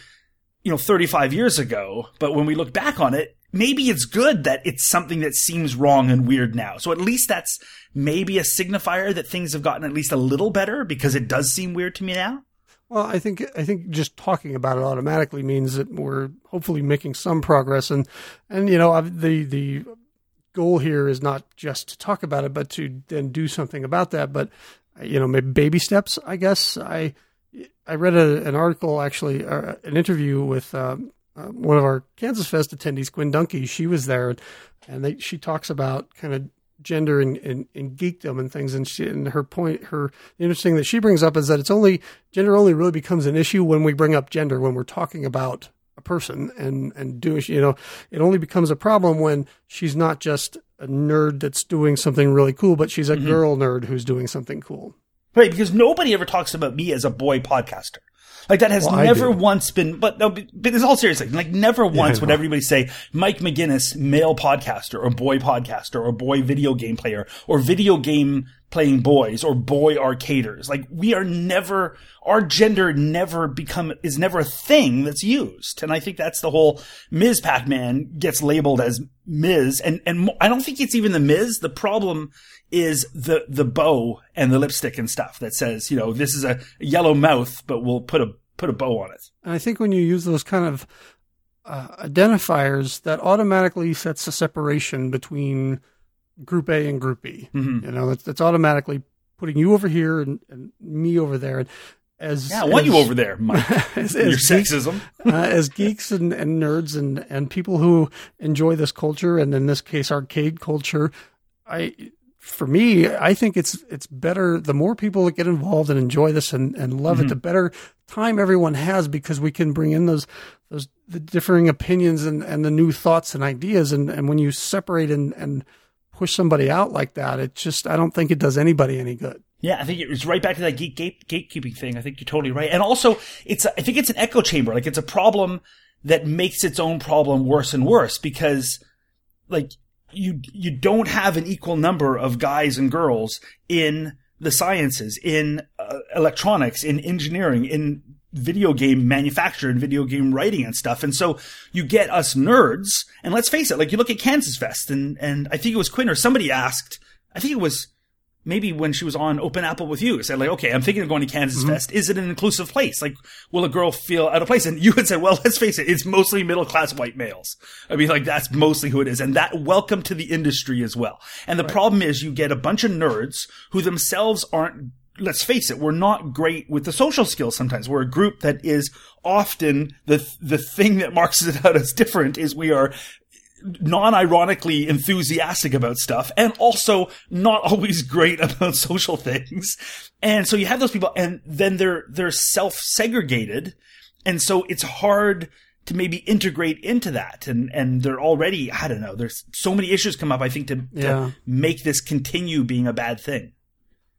you know, 35 years ago, but when we look back on it, maybe it's good that it's something that seems wrong and weird now. So at least that's maybe a signifier that things have gotten at least a little better because it does seem weird to me now. Well, I think I think just talking about it automatically means that we're hopefully making some progress, and and you know the the goal here is not just to talk about it, but to then do something about that. But you know, maybe baby steps. I guess I I read a, an article actually, uh, an interview with um, uh, one of our Kansas Fest attendees, Quinn Dunki. She was there, and they, she talks about kind of gender and, and, and geekdom and things. And she, and her point, her the interesting thing that she brings up is that it's only gender only really becomes an issue when we bring up gender when we're talking about a person and and doing you know it only becomes a problem when she's not just a nerd that's doing something really cool, but she's a girl nerd who's doing something cool. Right, because nobody ever talks about me as a boy podcaster. Like that has Well, never once been, but no, but it's all seriously. Like never once I would everybody say Mike Maginnis, male podcaster, or boy podcaster, or boy video game player, or video game playing boys, or boy arcaders. Like we are never, our gender never become is never a thing that's used, and I think that's the whole Ms. Pac-Man gets labeled as Ms. and and I don't think it's even the Ms. The problem is the the bow and the lipstick and stuff that says you know this is a yellow mouth, but we'll put a put a bow on it. And I think when you use those kind of uh, identifiers, that automatically sets a separation between Group A and Group B. Mhm. You know, that's, that's automatically putting you over here and, and me over there. And as Yeah, I want as- you over there, Mike. as, Your as geeks, sexism. uh, as geeks and, and nerds and, and people who enjoy this culture, and in this case, arcade culture, I, for me, I think it's it's better. The more people that get involved and enjoy this and, and love it, mm-hmm. the better time everyone has because we can bring in those those the differing opinions and, and the new thoughts and ideas. And, and when you separate and, and push somebody out like that, it just I don't think it does anybody any good. Yeah, I think it's right back to that gate, gate, gatekeeping thing. I think you're totally right. And also, it's I think it's an echo chamber. Like it's a problem that makes its own problem worse and worse because, like, you you don't have an equal number of guys and girls in the sciences, in uh, electronics, in engineering, in video game manufacture and video game writing and stuff. And so you get us nerds, and let's face it, like you look at Kansas Fest, and and I think it was Quinn or somebody asked, I think it was maybe when she was on Open Apple with you, said like, okay, I'm thinking of going to Kansas mm-hmm. Fest. Is it an inclusive place? Like, will a girl feel out of place? And you had said, well, let's face it, it's mostly middle class white males. I mean, like that's mostly who it is. And that welcome to the industry as well. And the problem is you get a bunch of nerds who themselves aren't Let's face it, we're not great with the social skills sometimes. We're a group that is often the the thing that marks it out as different is we are non-ironically enthusiastic about stuff and also not always great about social things. And so you have those people and then they're, they're self-segregated. And so it's hard to maybe integrate into that. And, and they're already, I don't know, there's so many issues come up, I think, to, Yeah. to make this continue being a bad thing.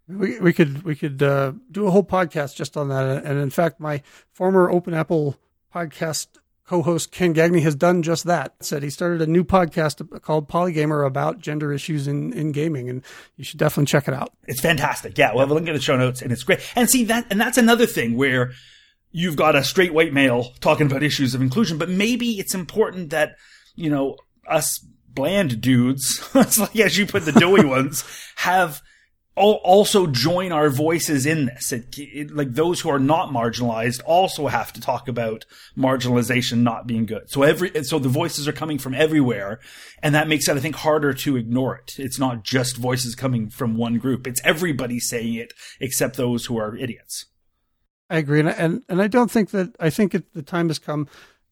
We we could we could uh, do a whole podcast just on that. And in fact, my former Open Apple podcast co-host Ken Gagne has done just that. Said he started a new podcast called Polygamer about gender issues in, in gaming, and you should definitely check it out. It's fantastic. Yeah, we'll have a link in the show notes, and it's great. And see that, and that's another thing where you've got a straight white male talking about issues of inclusion, but maybe it's important that you know us bland dudes, it's like as you put the doughy ones, have also join our voices in this. It, it, like those who are not marginalized also have to talk about marginalization not being good. So every, so the voices are coming from everywhere, and that makes it, I think, harder to ignore it. It's not just voices coming from one group; it's everybody saying it except those who are idiots. I agree, and and, and I don't think that I think it, the time has come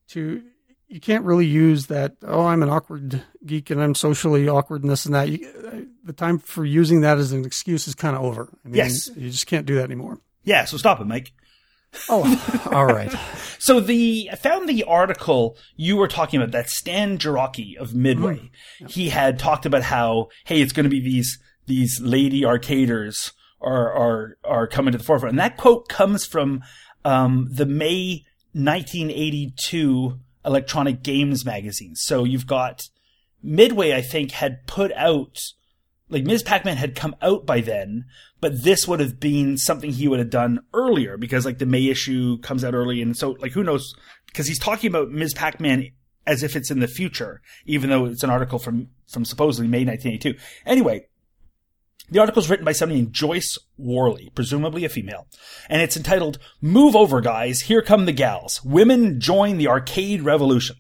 to you can't really use that. Oh, I'm an awkward geek and I'm socially awkward and this and that. You, the time for using that as an excuse is kind of over. I mean, Yes. you just can't do that anymore. Yeah, so stop it, Mike. Oh, all right. So the I found the article you were talking about that Stan Jarocki of Midway. He had talked about how hey, it's going to be these these lady arcaders are are are coming to the forefront, and that quote comes from um, the May 1982 Electronic Games magazine. So you've got Midway, I think, had put out like Ms. Pac-Man had come out by then, but this would have been something he would have done earlier because like the May issue comes out early, and so like who knows? Because he's talking about Ms. Pac-Man as if it's in the future, even though it's an article from from supposedly May 1982. Anyway. The article is written by somebody named Joyce Worley, presumably a female, and it's entitled "Move Over, Guys! Here Come the Gals! Women Join the Arcade Revolution."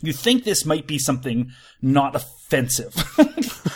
You think this might be something not offensive,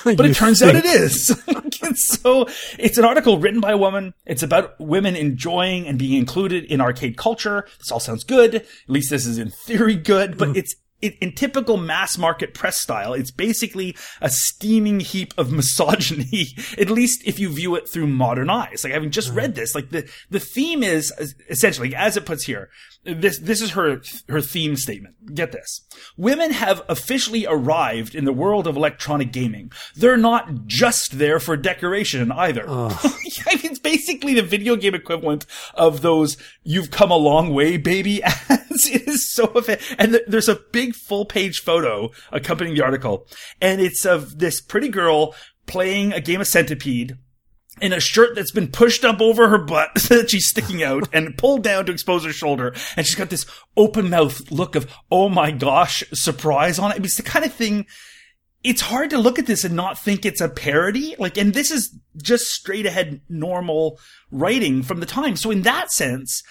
but it turns out it is. So it's an article written by a woman. It's about women enjoying and being included in arcade culture. This all sounds good. At least this is in theory good, but hmm. it's it, in typical mass market press style, it's basically a steaming heap of misogyny, at least if you view it through modern eyes. Like having just read this, like the, the theme is essentially, as it puts here, this, this is her, her theme statement. Get this. Women have officially arrived in the world of electronic gaming. They're not just there for decoration either. I mean, it's basically the video game equivalent of those "You've come a long way, baby" ads. It is so. And there's a big full page photo accompanying the article, and it's of this pretty girl playing a game of Centipede in a shirt that's been pushed up over her butt that she's sticking out and pulled down to expose her shoulder. And she's got this open mouth look of, oh my gosh, surprise on it. It's the kind of thing, it's hard to look at this and not think it's a parody. Like, and this is just straight ahead normal writing from the time. So in that sense,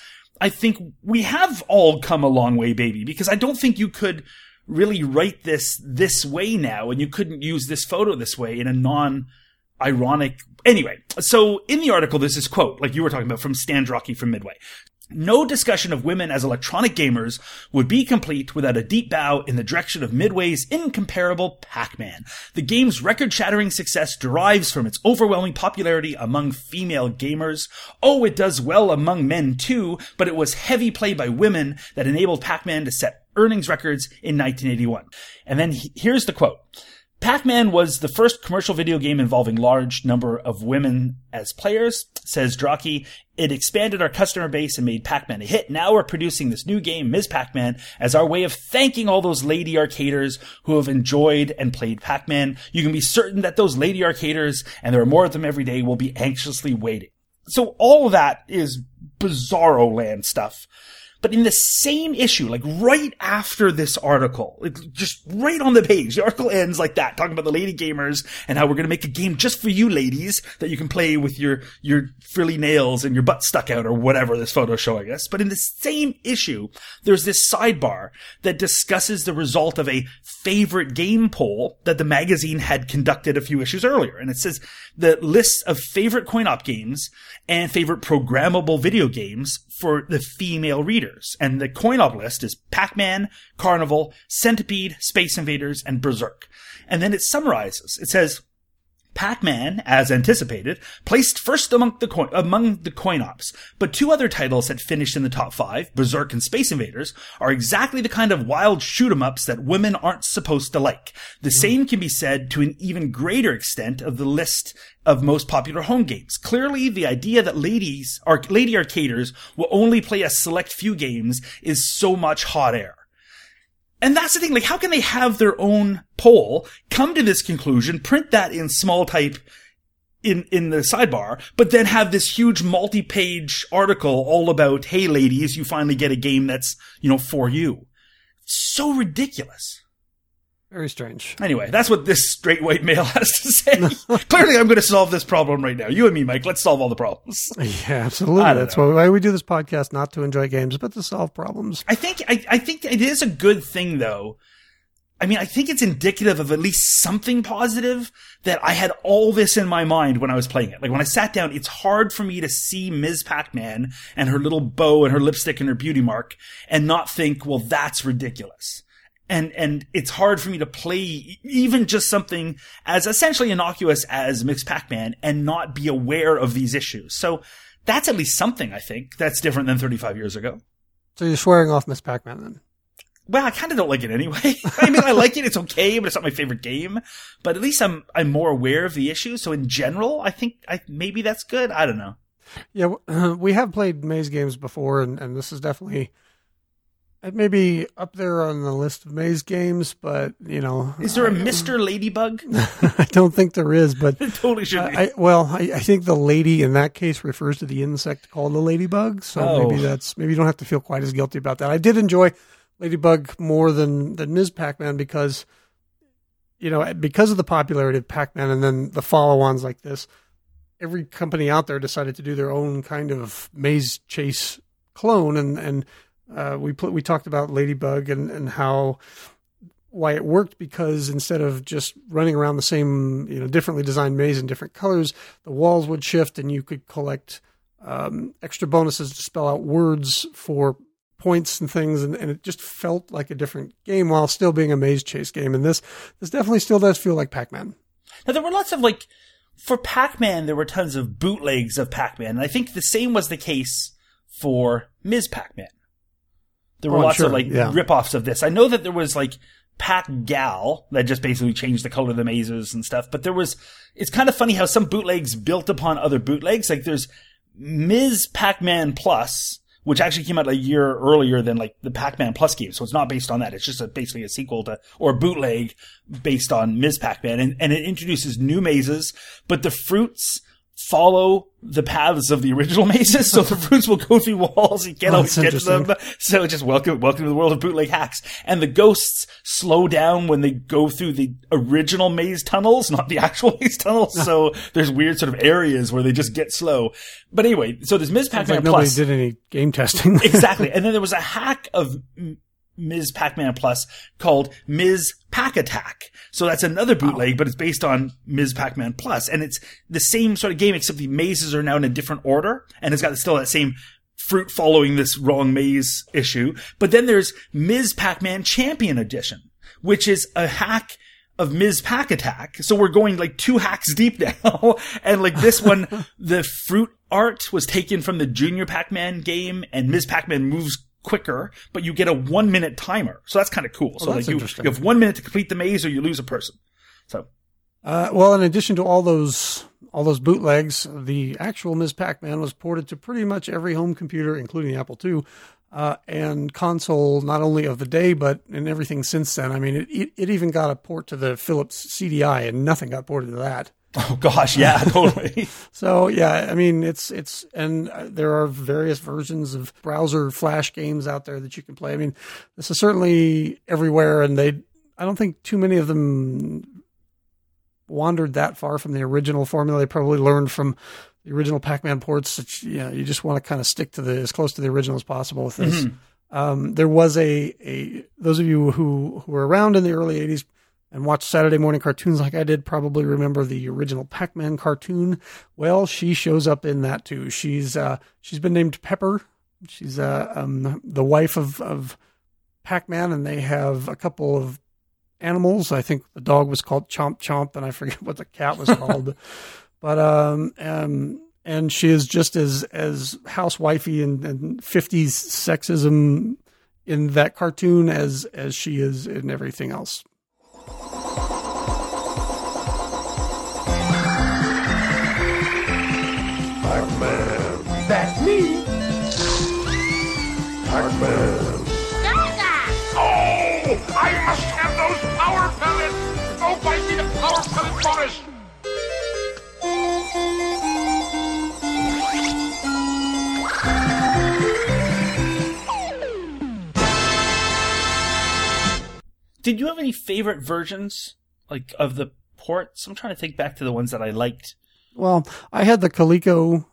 I think we have all come a long way, baby, because I don't think you could really write this this way now and you couldn't use this photo this way in a non ironic. Anyway, so in the article, there's this quote, like you were talking about from Stan Jarocki from Midway. No discussion of women as electronic gamers would be complete without a deep bow in the direction of Midway's incomparable Pac-Man. The game's record-shattering success derives from its overwhelming popularity among female gamers. Oh, it does well among men too, but it was heavy play by women that enabled Pac-Man to set earnings records in 1981. And then he- here's the quote. Pac-Man was the first commercial video game involving large number of women as players, says Jarocki. It expanded our customer base and made Pac-Man a hit. Now we're producing this new game, Ms. Pac-Man, as our way of thanking all those lady arcaders who have enjoyed and played Pac-Man. You can be certain that those lady arcaders, and there are more of them every day, will be anxiously waiting. So all of that is bizarro land stuff. But in the same issue, like right after this article, just right on the page, the article ends like that, talking about the lady gamers and how we're going to make a game just for you ladies that you can play with your, your frilly nails and your butt stuck out or whatever this photo's showing us. But in the same issue, there's this sidebar that discusses the result of a favorite game poll that the magazine had conducted a few issues earlier. And it says the lists of favorite coin op games and favorite programmable video games for the female readers. And the coin op list is Pac-Man, Carnival, Centipede, Space Invaders, and Berserk. And then it summarizes. It says, Pac-Man, as anticipated, placed first among the coin, among the coin ops, but two other titles that finished in the top five, Berserk and Space Invaders, are exactly the kind of wild shoot 'em ups that women aren't supposed to like. The hmm. same can be said to an even greater extent of the list of most popular home games. Clearly, the idea that ladies, or lady arcaders, will only play a select few games is so much hot air. And that's the thing, like, how can they have their own poll, come to this conclusion, print that in small type in, in the sidebar, but then have this huge multi-page article all about, hey ladies, you finally get a game that's, you know, for you. So ridiculous. Very strange. Anyway, that's what this straight white male has to say. Clearly, I'm going to solve this problem right now. You and me, Mike. Let's solve all the problems. Yeah, absolutely. That's know. why we do this podcast, not to enjoy games, but to solve problems. I think I, I think it is a good thing though. I mean, I think it's indicative of at least something positive that I had all this in my mind when I was playing it. Like when I sat down, it's hard for me to see Ms. Pac-Man and her little bow and her lipstick and her beauty mark and not think, well, that's ridiculous. And, and it's hard for me to play even just something as essentially innocuous as Mixed Pac-Man and not be aware of these issues. So that's at least something I think that's different than 35 years ago. So you're swearing off Miss Pac-Man then? Well, I kind of don't like it anyway. I mean, I like it; it's okay, but it's not my favorite game. But at least I'm I'm more aware of the issue. So in general, I think I maybe that's good. I don't know. Yeah, we have played maze games before, and, and this is definitely it may be up there on the list of maze games, but you know, Is there a Mister Ladybug? I don't think there is. But It totally should be. I, I, well, I, I think the lady in that case refers to the insect called the ladybug. So Oh. maybe that's maybe you don't have to feel quite as guilty about that. I did enjoy Ladybug more than than Ms. Pac-Man because you know because of the popularity of Pac-Man and then the follow-ons like this. Every company out there decided to do their own kind of maze chase clone, and and uh, we put we talked about Ladybug and and how why it worked because instead of just running around the same, you know, differently designed maze in different colors, the walls would shift and you could collect um, extra bonuses to spell out words for points and things, and, and it just felt like a different game while still being a maze chase game. And this this definitely still does feel like Pac-Man. Now there were lots of like for Pac-Man, there were tons of bootlegs of Pac-Man, and I think the same was the case for Ms. Pac-Man. There oh, were Oh, lots sure, of like yeah. rip-offs of this. I know that there was like Pac Gal that just basically changed the color of the mazes and stuff, but there was. It's kind of funny how some bootlegs built upon other bootlegs. Like there's Ms. Pac-Man Plus. Which actually came out a year earlier than like the Pac-Man Plus game, so it's not based on that. It's just a, basically a sequel to or a bootleg based on Ms. Pac-Man, and, and it introduces new mazes, but the fruits follow the paths of the original mazes, so the fruits will go through walls. You can't Oh, always get to them. So just welcome, welcome to the world of bootleg hacks. And the ghosts slow down when they go through the original maze tunnels, not the actual maze tunnels. so there's weird sort of areas where they just get slow. But anyway, so there's Ms. Pac-Man like nobody Plus did any game testing. exactly. And then there was a hack of Ms. Pac-Man Plus called Ms. Pac Attack. So that's another bootleg, but it's based on Ms. Pac-Man Plus, and it's the same sort of game except the mazes are now in a different order, and it's got still that same fruit following this wrong maze issue. But then there's Ms. Pac-Man Champion Edition, which is a hack of Ms. Pac Attack. So we're going like two hacks deep now. and like this one, the fruit art was taken from the Junior Pac-Man game and Ms. Pac-Man moves quicker, but you get a one minute timer. So that's kind of cool. so that's like you, you have one minute to complete the maze or you lose a person. So Uh, well, in addition to all those all those bootlegs, the actual Ms. Pac-Man was ported to pretty much every home computer, including the Apple II, uh, and console not only of the day but in everything since then. I mean, it, it it even got a port to the Philips CDI, and nothing got ported to that. Oh gosh, yeah, totally. So yeah, I mean it's it's and uh, there are various versions of browser flash games out there that you can play. I mean, this is certainly everywhere, and they I don't think too many of them wandered that far from the original formula. They probably learned from the original Pac-Man ports that you, know, you just want to kind of stick to the as close to the original as possible with this. Um, there was a a those of you who who were around in the early '80s and watched Saturday morning cartoons like I did probably remember the original Pac-Man cartoon. Well, she shows up in that too. She's uh, she's been named Pepper. She's uh, um, the wife of of Pac-Man, and they have a couple of animals. I think the dog was called Chomp Chomp, and I forget what the cat was called. But um, um, and she is just as as housewifey and, and 50s sexism in that cartoon as as she is in everything else. Pac-Man. That's me. Pac-Man. Oh, I must have those power pellets. Go find me the power pellet bonus. Did you have any favorite versions like of the ports? I'm trying to think back to the ones that I liked, Well, I had the Coleco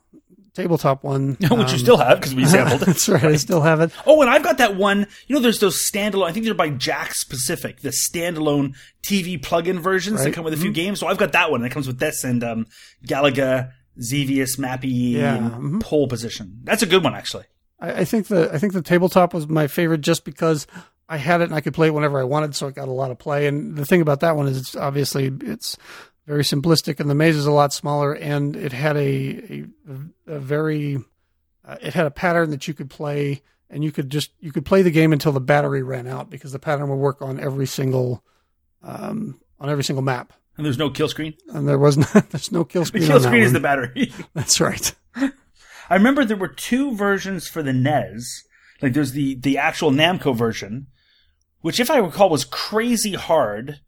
tabletop one. which you um, still have because we sampled it. That's right. I still have it. Oh, and I've got that one. You know, there's those standalone. I think they're by Jakks Pacific, the standalone TV plug-in versions that come with a few games. So I've got that one. That comes with this and um, Galaga, Xevious, Mappy, Yeah, and mhm. pole position. That's a good one, actually. I, I think the I think the tabletop was my favorite just because I had it and I could play it whenever I wanted, so it got a lot of play. And the thing about that one is, it's obviously it's very simplistic, and the maze is a lot smaller, and it had a a, a very uh, it had a pattern that you could play, and you could just you could play the game until the battery ran out because the pattern would work on every single um, on every single map. And there's no kill screen. And there was no, there's no kill The screen. kill on screen is one. the battery. That's right. I remember there were two versions for the NES. Like there's the the actual Namco version, which if I recall was crazy hard.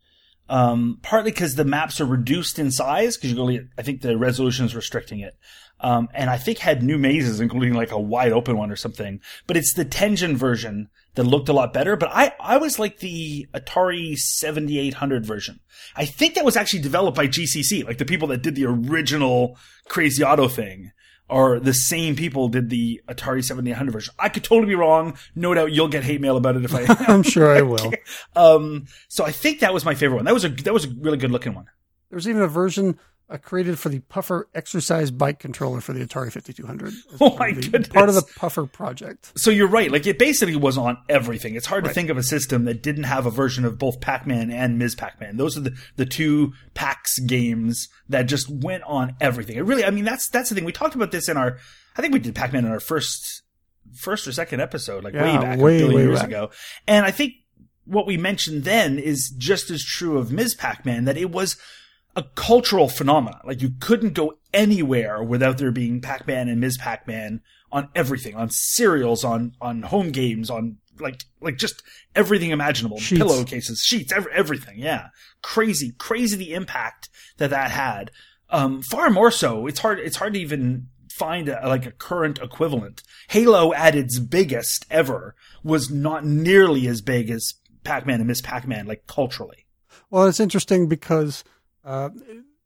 Um, partly because the maps are reduced in size because you go, I think the resolution is restricting it. Um, and I think had new mazes, including like a wide open one or something. But it's the Tengen version that looked a lot better. But I, I was like the Atari 7800 version. I think that was actually developed by GCC, like the people that did the original Crazy Otto thing are the same people did the Atari 7800 version. I could totally be wrong. No doubt you'll get hate mail about it if I. I'm sure I will. um, so I think that was my favorite one. That was a that was a really good looking one. There's even a version uh, created for the Puffer exercise bike controller for the Atari 5200. Oh part my of the- goodness. Part of the Puffer project. So you're right. Like it basically was on everything. It's hard to think of a system that didn't have a version of both Pac-Man and Ms. Pac-Man. Those are the, the two PAX games that just went on everything. It really, I mean, that's, that's the thing. We talked about this in our, I think we did Pac-Man in our first, first or second episode, like way back, way, a billion way years back. ago. And I think what we mentioned then is just as true of Ms. Pac-Man, that it was a cultural phenomenon. Like you couldn't go anywhere without there being Pac-Man and Ms. Pac-Man on everything, on cereals, on, on home games, on like, like just everything imaginable. Sheets. Pillowcases, sheets, every, everything. Yeah. Crazy, crazy the impact that that had. Um, far more so. It's hard, it's hard to even find a, like a current equivalent. Halo at its biggest ever was not nearly as big as Pac-Man and Ms. Pac-Man, like culturally. Well, it's interesting because uh,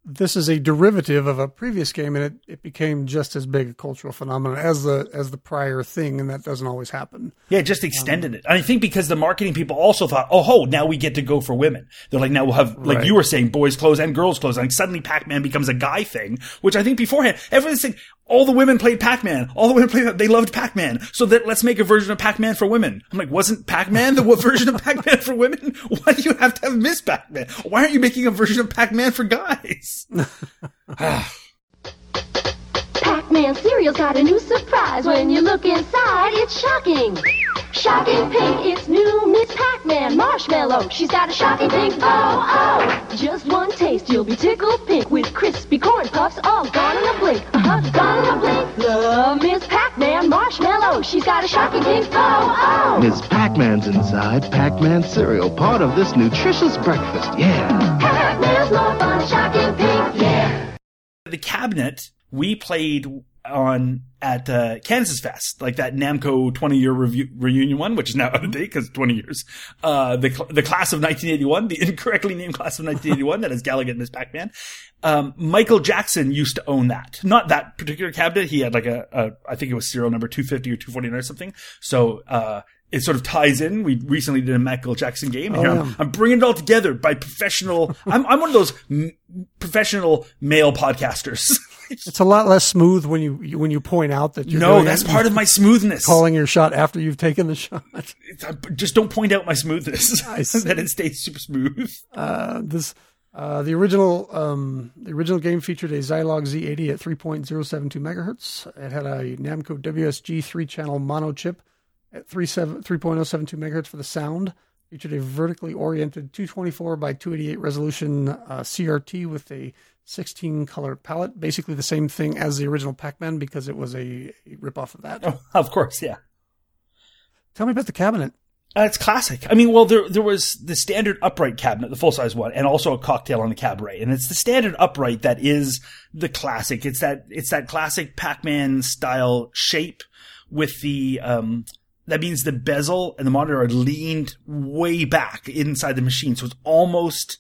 this is a derivative of a previous game, and it, it became just as big a cultural phenomenon as the as the prior thing, and that doesn't always happen. Yeah, it just extended it. I think because the marketing people also thought, oh, ho, now we get to go for women. They're like, now we'll have, like Right. you were saying, boys' clothes and girls' clothes. Like suddenly Pac-Man becomes a guy thing, which I think beforehand, everyone's saying, all the women played Pac-Man. All the women played, they loved Pac-Man. So that let's make a version of Pac-Man for women. I'm like, wasn't Pac-Man the version of Pac-Man for women? Why do you have to have Miss Pac-Man? Why aren't you making a version of Pac-Man for guys? Pac-Man cereal's got a new surprise. When you look inside, it's shocking. Shocking pink, it's new Miss Pac-Man Marshmallow. She's got a shocking pink oh oh. Just one taste, you'll be tickled pink with crispy corn puffs, all gone in a blink. Uh-huh, gone in a blink. Love Miss Pac-Man Marshmallow. She's got a shocking pink oh oh. Miss Pac-Man's inside Pac-Man cereal, part of this nutritious breakfast. Yeah. Pac-Man's more fun, shocking pink, yeah. the cabinet we played on at uh, Kansas Fest, like that Namco 20 year review, reunion one, which is now out of date because 20 years. Uh, the the class of 1981, the incorrectly named class of 1981, that is Galaga and Miss Pac-Man. Um, Michael Jackson used to own that, not that particular cabinet. He had like a, a I think it was serial number 250 or 249 or something. So uh, it sort of ties in. We recently did a Michael Jackson game. and here Oh, I'm. I'm bringing it all together by professional. I'm I'm one of those m- professional male podcasters. It's a lot less smooth when you when you point out that you're no, that's it, part of my smoothness. calling your shot after you've taken the shot. It's- I- Just don't point out my smoothness. I see. that it stays super smooth. Uh, this uh, the original um, the original game featured a Zilog Z80 at 3.072 megahertz. It had a Namco WSG three channel mono chip at 37 3.072 megahertz for the sound. Featured a vertically oriented 224 by 288 resolution uh, CRT with a 16 color palette. Basically the same thing as the original Pac-Man because it was a, a ripoff of that. Oh, of course, yeah. Tell me about the cabinet. Uh, it's classic. I mean, well, there there was the standard upright cabinet, the full size one, and also a cocktail on the cabaret. And it's the standard upright that is the classic. It's that it's that classic Pac-Man style shape with the um that means the bezel and the monitor are leaned way back inside the machine. So it's almost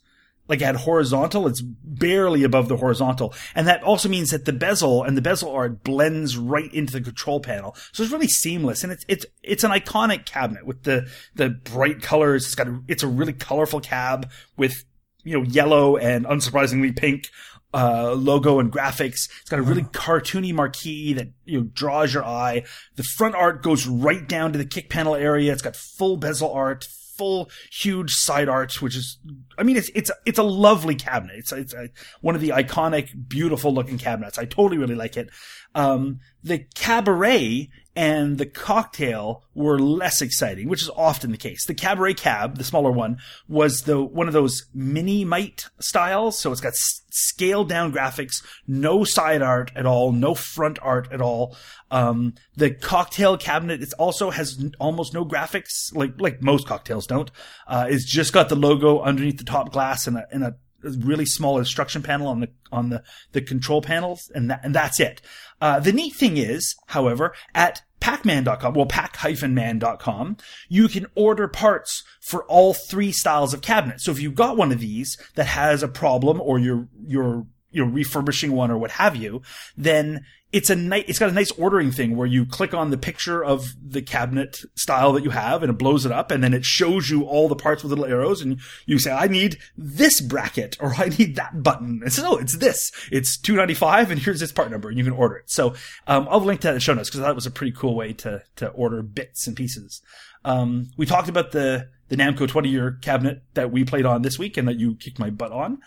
like at horizontal. It's barely above the horizontal. And that also means that the bezel and the bezel art blends right into the control panel. So it's really seamless. And it's, it's, it's an iconic cabinet with the, the bright colors. It's got a, it's a really colorful cab with, you know, yellow and unsurprisingly pink uh, logo and graphics. It's got a really cartoony marquee that, you know, draws your eye. The front art goes right down to the kick panel area. It's got full bezel art, full huge side art, which is, I mean, it's, it's, it's a lovely cabinet. It's, it's a, one of the iconic, beautiful looking cabinets. I totally really like it. Um, the cabaret and the cocktail were less exciting, which is often the case. The cabaret cab, the smaller one, was the one of those mini mite styles. So it's got s- scaled down graphics, no side art at all, no front art at all. Um, the cocktail cabinet, it also has n- almost no graphics, like like most cocktails don't. Uh, it's just got the logo underneath the top glass and a, and a really small instruction panel on the on the the control panels, and that and that's it. Uh, the neat thing is, however, at pacman.com, well, pack-man.com, you can order parts for all three styles of cabinets. So if you've got one of these that has a problem or you're, you're, you're refurbishing one or what have you, then it's a nice, it's got a nice ordering thing where you click on the picture of the cabinet style that you have and it blows it up and then it shows you all the parts with little arrows and you say, I need this bracket or I need that button. And so, oh, it's this. It's 295 and here's its part number and you can order it. So, um, I'll link to that in the show notes because that was a pretty cool way to, to order bits and pieces. Um, we talked about the, the Namco 20 year cabinet that we played on this week and that you kicked my butt on.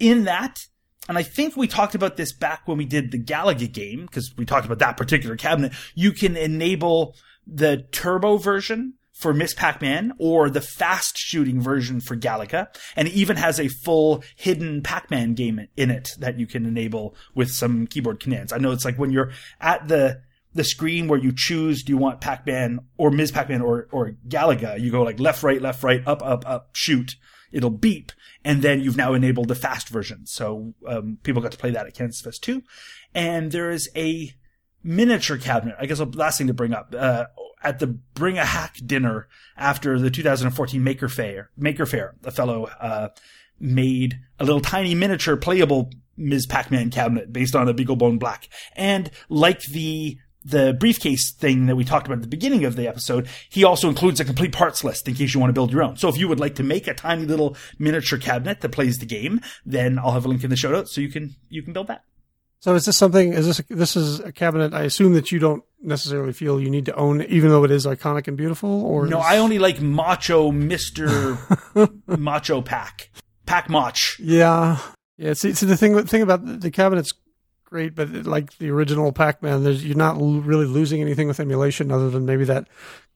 In that, and I think we talked about this back when we did the Galaga game, because we talked about that particular cabinet. You can enable the turbo version for Miss Pac-Man or the fast shooting version for Galaga. And it even has a full hidden Pac-Man game in it that you can enable with some keyboard commands. I know it's like when you're at the the screen where you choose do you want Pac-Man or Ms. Pac-Man or, or Galaga, you go like left, right, left, right, up, up, up, shoot. It'll beep. And then you've now enabled the fast version. So, um, people got to play that at KansasFest too. And there is a miniature cabinet. I guess the last thing to bring up, uh, at the Bring a Hack dinner after the 2014 Maker Faire, Maker Faire, a fellow, uh, made a little tiny miniature playable Ms. Pac-Man cabinet based on a BeagleBone Black. And like the the briefcase thing that we talked about at the beginning of the episode, he also includes a complete parts list in case you want to build your own. So if you would like to make a tiny little miniature cabinet that plays the game, then I'll have a link in the show notes so you can you can build that. So is this something? Is this this is a cabinet? I assume that you don't necessarily feel you need to own, even though it is iconic and beautiful. Or No, is- I only like Macho Mister Macho Pack Pack Mach. Yeah, yeah. See, see the thing the thing about the- the cabinet's great, but like the original Pac-Man, there's you're not l- really losing anything with emulation other than maybe that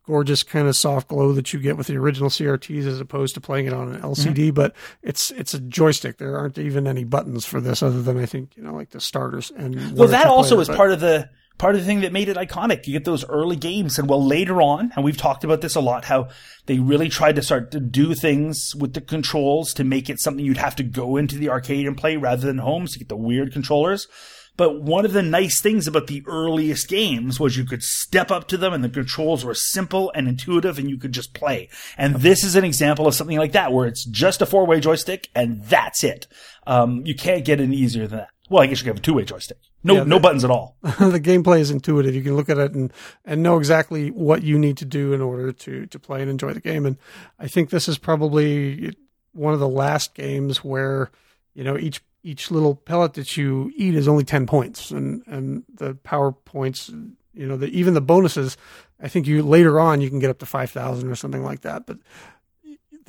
gorgeous kind of soft glow that you get with the original CRTs as opposed to playing it on an mm-hmm. LCD. But it's it's a joystick. There aren't even any buttons for this other than I think you know like the starters and Well, that also is part of the part of the thing that made it iconic. You get those early games, and well, later on, and we've talked about this a lot, how they really tried to start to do things with the controls to make it something you'd have to go into the arcade and play rather than home to get the weird controllers. But one of the nice things about the earliest games was you could step up to them and the controls were simple and intuitive and you could just play. And this is an example of something like that where it's just a four way joystick and that's it. Um, you can't get any easier than that. Well, I guess you can have a two way joystick. No, Yeah, no the- buttons at all. the gameplay is intuitive. You can look at it and, and know exactly what you need to do in order to, to play and enjoy the game. And I think this is probably one of the last games where, you know, each, each little pellet that you eat is only 10 points and, and the power points, you know, the, even the bonuses, I think you later on you can get up to 5,000 or something like that. But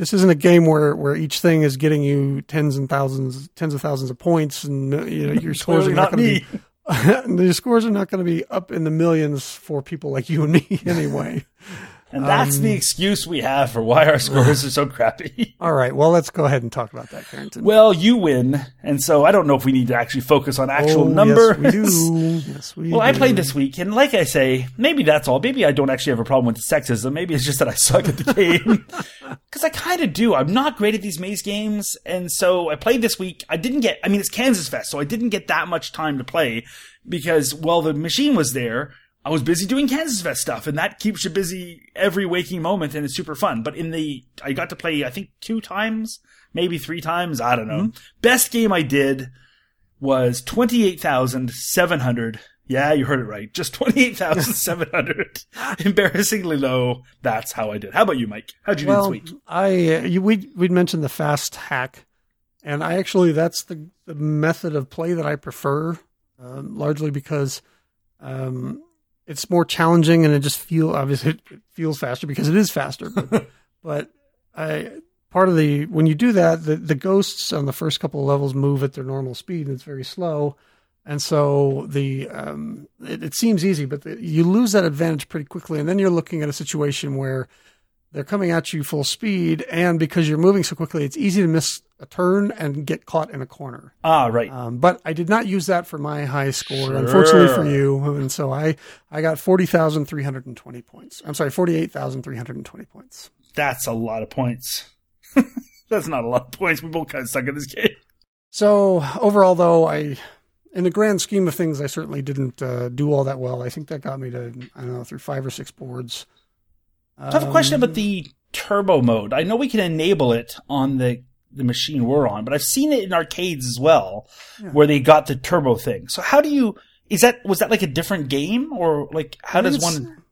this isn't a game where, where each thing is getting you tens and thousands, tens of thousands of points and, you know, your scores are not not going to be, the scores are not going to be up in the millions for people like you and me anyway. And that's Um, the excuse we have for why our scores are so crappy. All right. Well, let's go ahead and talk about that, Carrington. Well, you win, and so I don't know if we need to actually focus on actual Oh, numbers. Yes, we do. Yes, we Well, I played this week, and like I say, maybe that's all. Maybe I don't actually have a problem with the sexism. Maybe it's just that I suck at the game. Because I kind of do. I'm not great at these maze games, and so I played this week. I didn't get, I mean, it's KansasFest, so I didn't get that much time to play because, well, the machine was there. I was busy doing KansasFest stuff, and that keeps you busy every waking moment, and it's super fun. But in the, I got to play, I think, two times, maybe three times. I don't know. Best game I did was 28,700. Yeah, you heard it right. Just 28,700. Embarrassingly low. That's how I did. How about you, Mike? How'd you well, do this week? I uh, you, we we'd mentioned the fast hack, and I actually that's the, the method of play that I prefer, um, largely because um, it's more challenging and it just feel obviously it feels faster because it is faster. But, but I part of the when you do that, the the ghosts on the first couple of levels move at their normal speed and it's very slow. And so the um, it, it seems easy, but the, you lose that advantage pretty quickly, and then you're looking at a situation where they're coming at you full speed, and because you're moving so quickly, it's easy to miss a turn and get caught in a corner. Ah, right. Um, but I did not use that for my high score, unfortunately for you, and so I I got forty thousand three hundred and twenty points. I'm sorry, forty eight thousand three hundred and twenty points. That's a lot of points. That's not a lot of points. We both kind of suck at this game. So overall, though, I, in the grand scheme of things, I certainly didn't uh, do all that well. I think that got me to I don't know through five or six boards. I have a question Um, about the turbo mode. I know we can enable it on the the machine we're on, but I've seen it in arcades as well, where they got the turbo thing. So how do you? Is that was that like a different game or like how I think does one?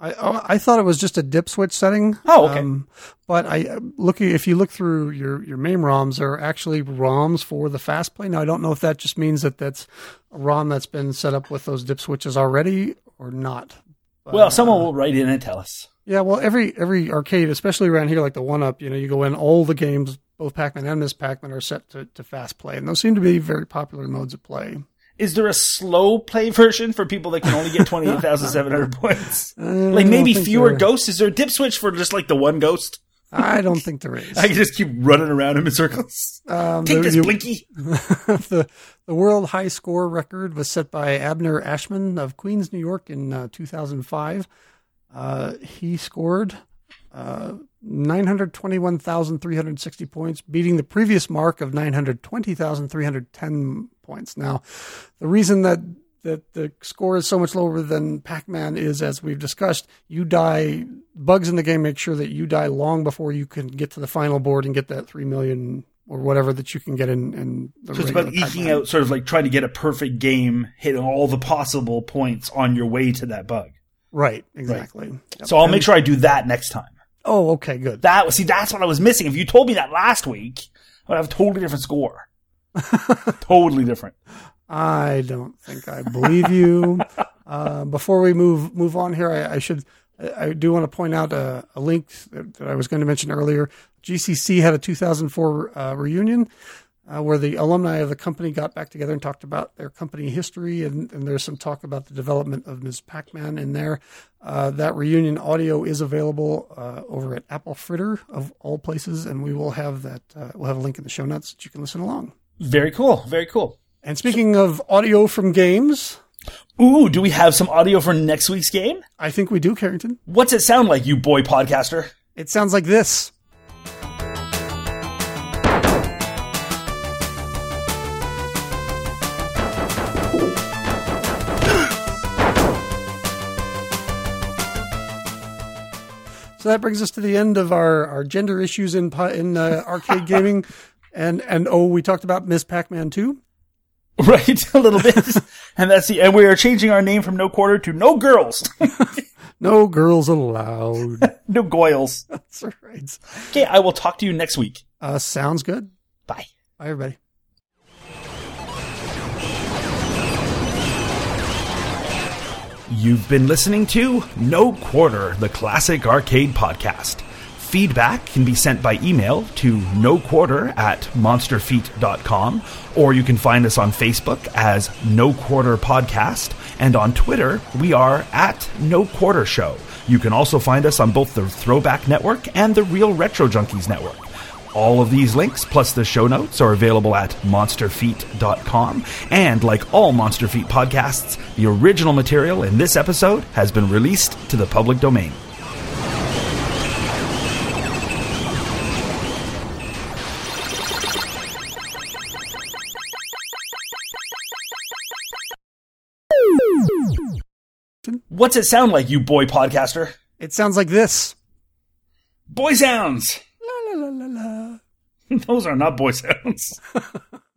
I oh, I thought it was just a dip switch setting. Oh, okay. Um, but I looking if you look through your your MAME ROMs, there are actually ROMs for the fast play. Now I don't know if that just means that that's a ROM that's been set up with those dip switches already or not. But, Well, someone uh, will write in and tell us. Yeah, well, every every arcade, especially around here, like the One Up, you know, you go in, all the games, both Pac-Man and Miss Pac-Man, are set to, to fast play, and those seem to be very popular modes of play. Is there a slow play version for people that can only get twenty eight thousand seven hundred points? Uh, Like maybe fewer there- ghosts? Is there a dip switch for just like the one ghost? I don't think there is. I can just keep running around him in circles. Um, Take the- this, you- Blinky. the the world high score record was set by Abner Ashman of Queens, New York, in uh, 2005. Uh, he scored uh, 921,360 points, beating the previous mark of 920,310 points. Now, the reason that that the score is so much lower than Pac-Man is, as we've discussed, you die. Bugs in the game make sure that you die long before you can get to the final board and get that three million or whatever that you can get in. in the So it's about eking out, sort of like trying to get a perfect game, hitting all the possible points on your way to that bug. Right, exactly. Yep. So I'll And- make sure I do that next time. Oh, okay, good. That was see, that's what I was missing. If you told me that last week, I would have a totally different score. totally different. I don't think I believe you. uh, before we move move on here, I, I should I I do want to point out a, a link that, that I was going to mention earlier. GCC had a 2004 uh, reunion uh, where the alumni of the company got back together and talked about their company history, and, and there's some talk about the development of Ms. Pac-Man in there. Uh, that reunion audio is available uh, over at Apple Fritter of all places, and we will have that. Uh, we'll have a link in the show notes that you can listen along. Very cool. Very cool. And speaking of audio from games, Ooh, do we have some audio for next week's game? I think we do, Carrington. What's it sound like, you boy podcaster? It sounds like this. So that brings us to the end of our, our gender issues in in uh, arcade gaming, and and oh, we talked about Miss Pac-Man too. Right, a little bit. and that's the and we are changing our name from No Quarter to No Girls. No girls allowed. no Goyles. That's right. Okay, I will talk to you next week. Uh, sounds good. Bye. Bye, everybody. You've been listening to No Quarter, the classic arcade podcast. Feedback can be sent by email to noquarter at monsterfeet.com, or you can find us on Facebook as No Quarter Podcast, and on Twitter, we are at No Quarter Show. You can also find us on both the Throwback Network and the Real Retro Junkies Network. All of these links, plus the show notes, are available at monsterfeet.com. And like all Monster Feet podcasts, the original material in this episode has been released to the public domain. What's it sound like, you boy podcaster? It sounds like this. Boy sounds. Those are not boy sounds.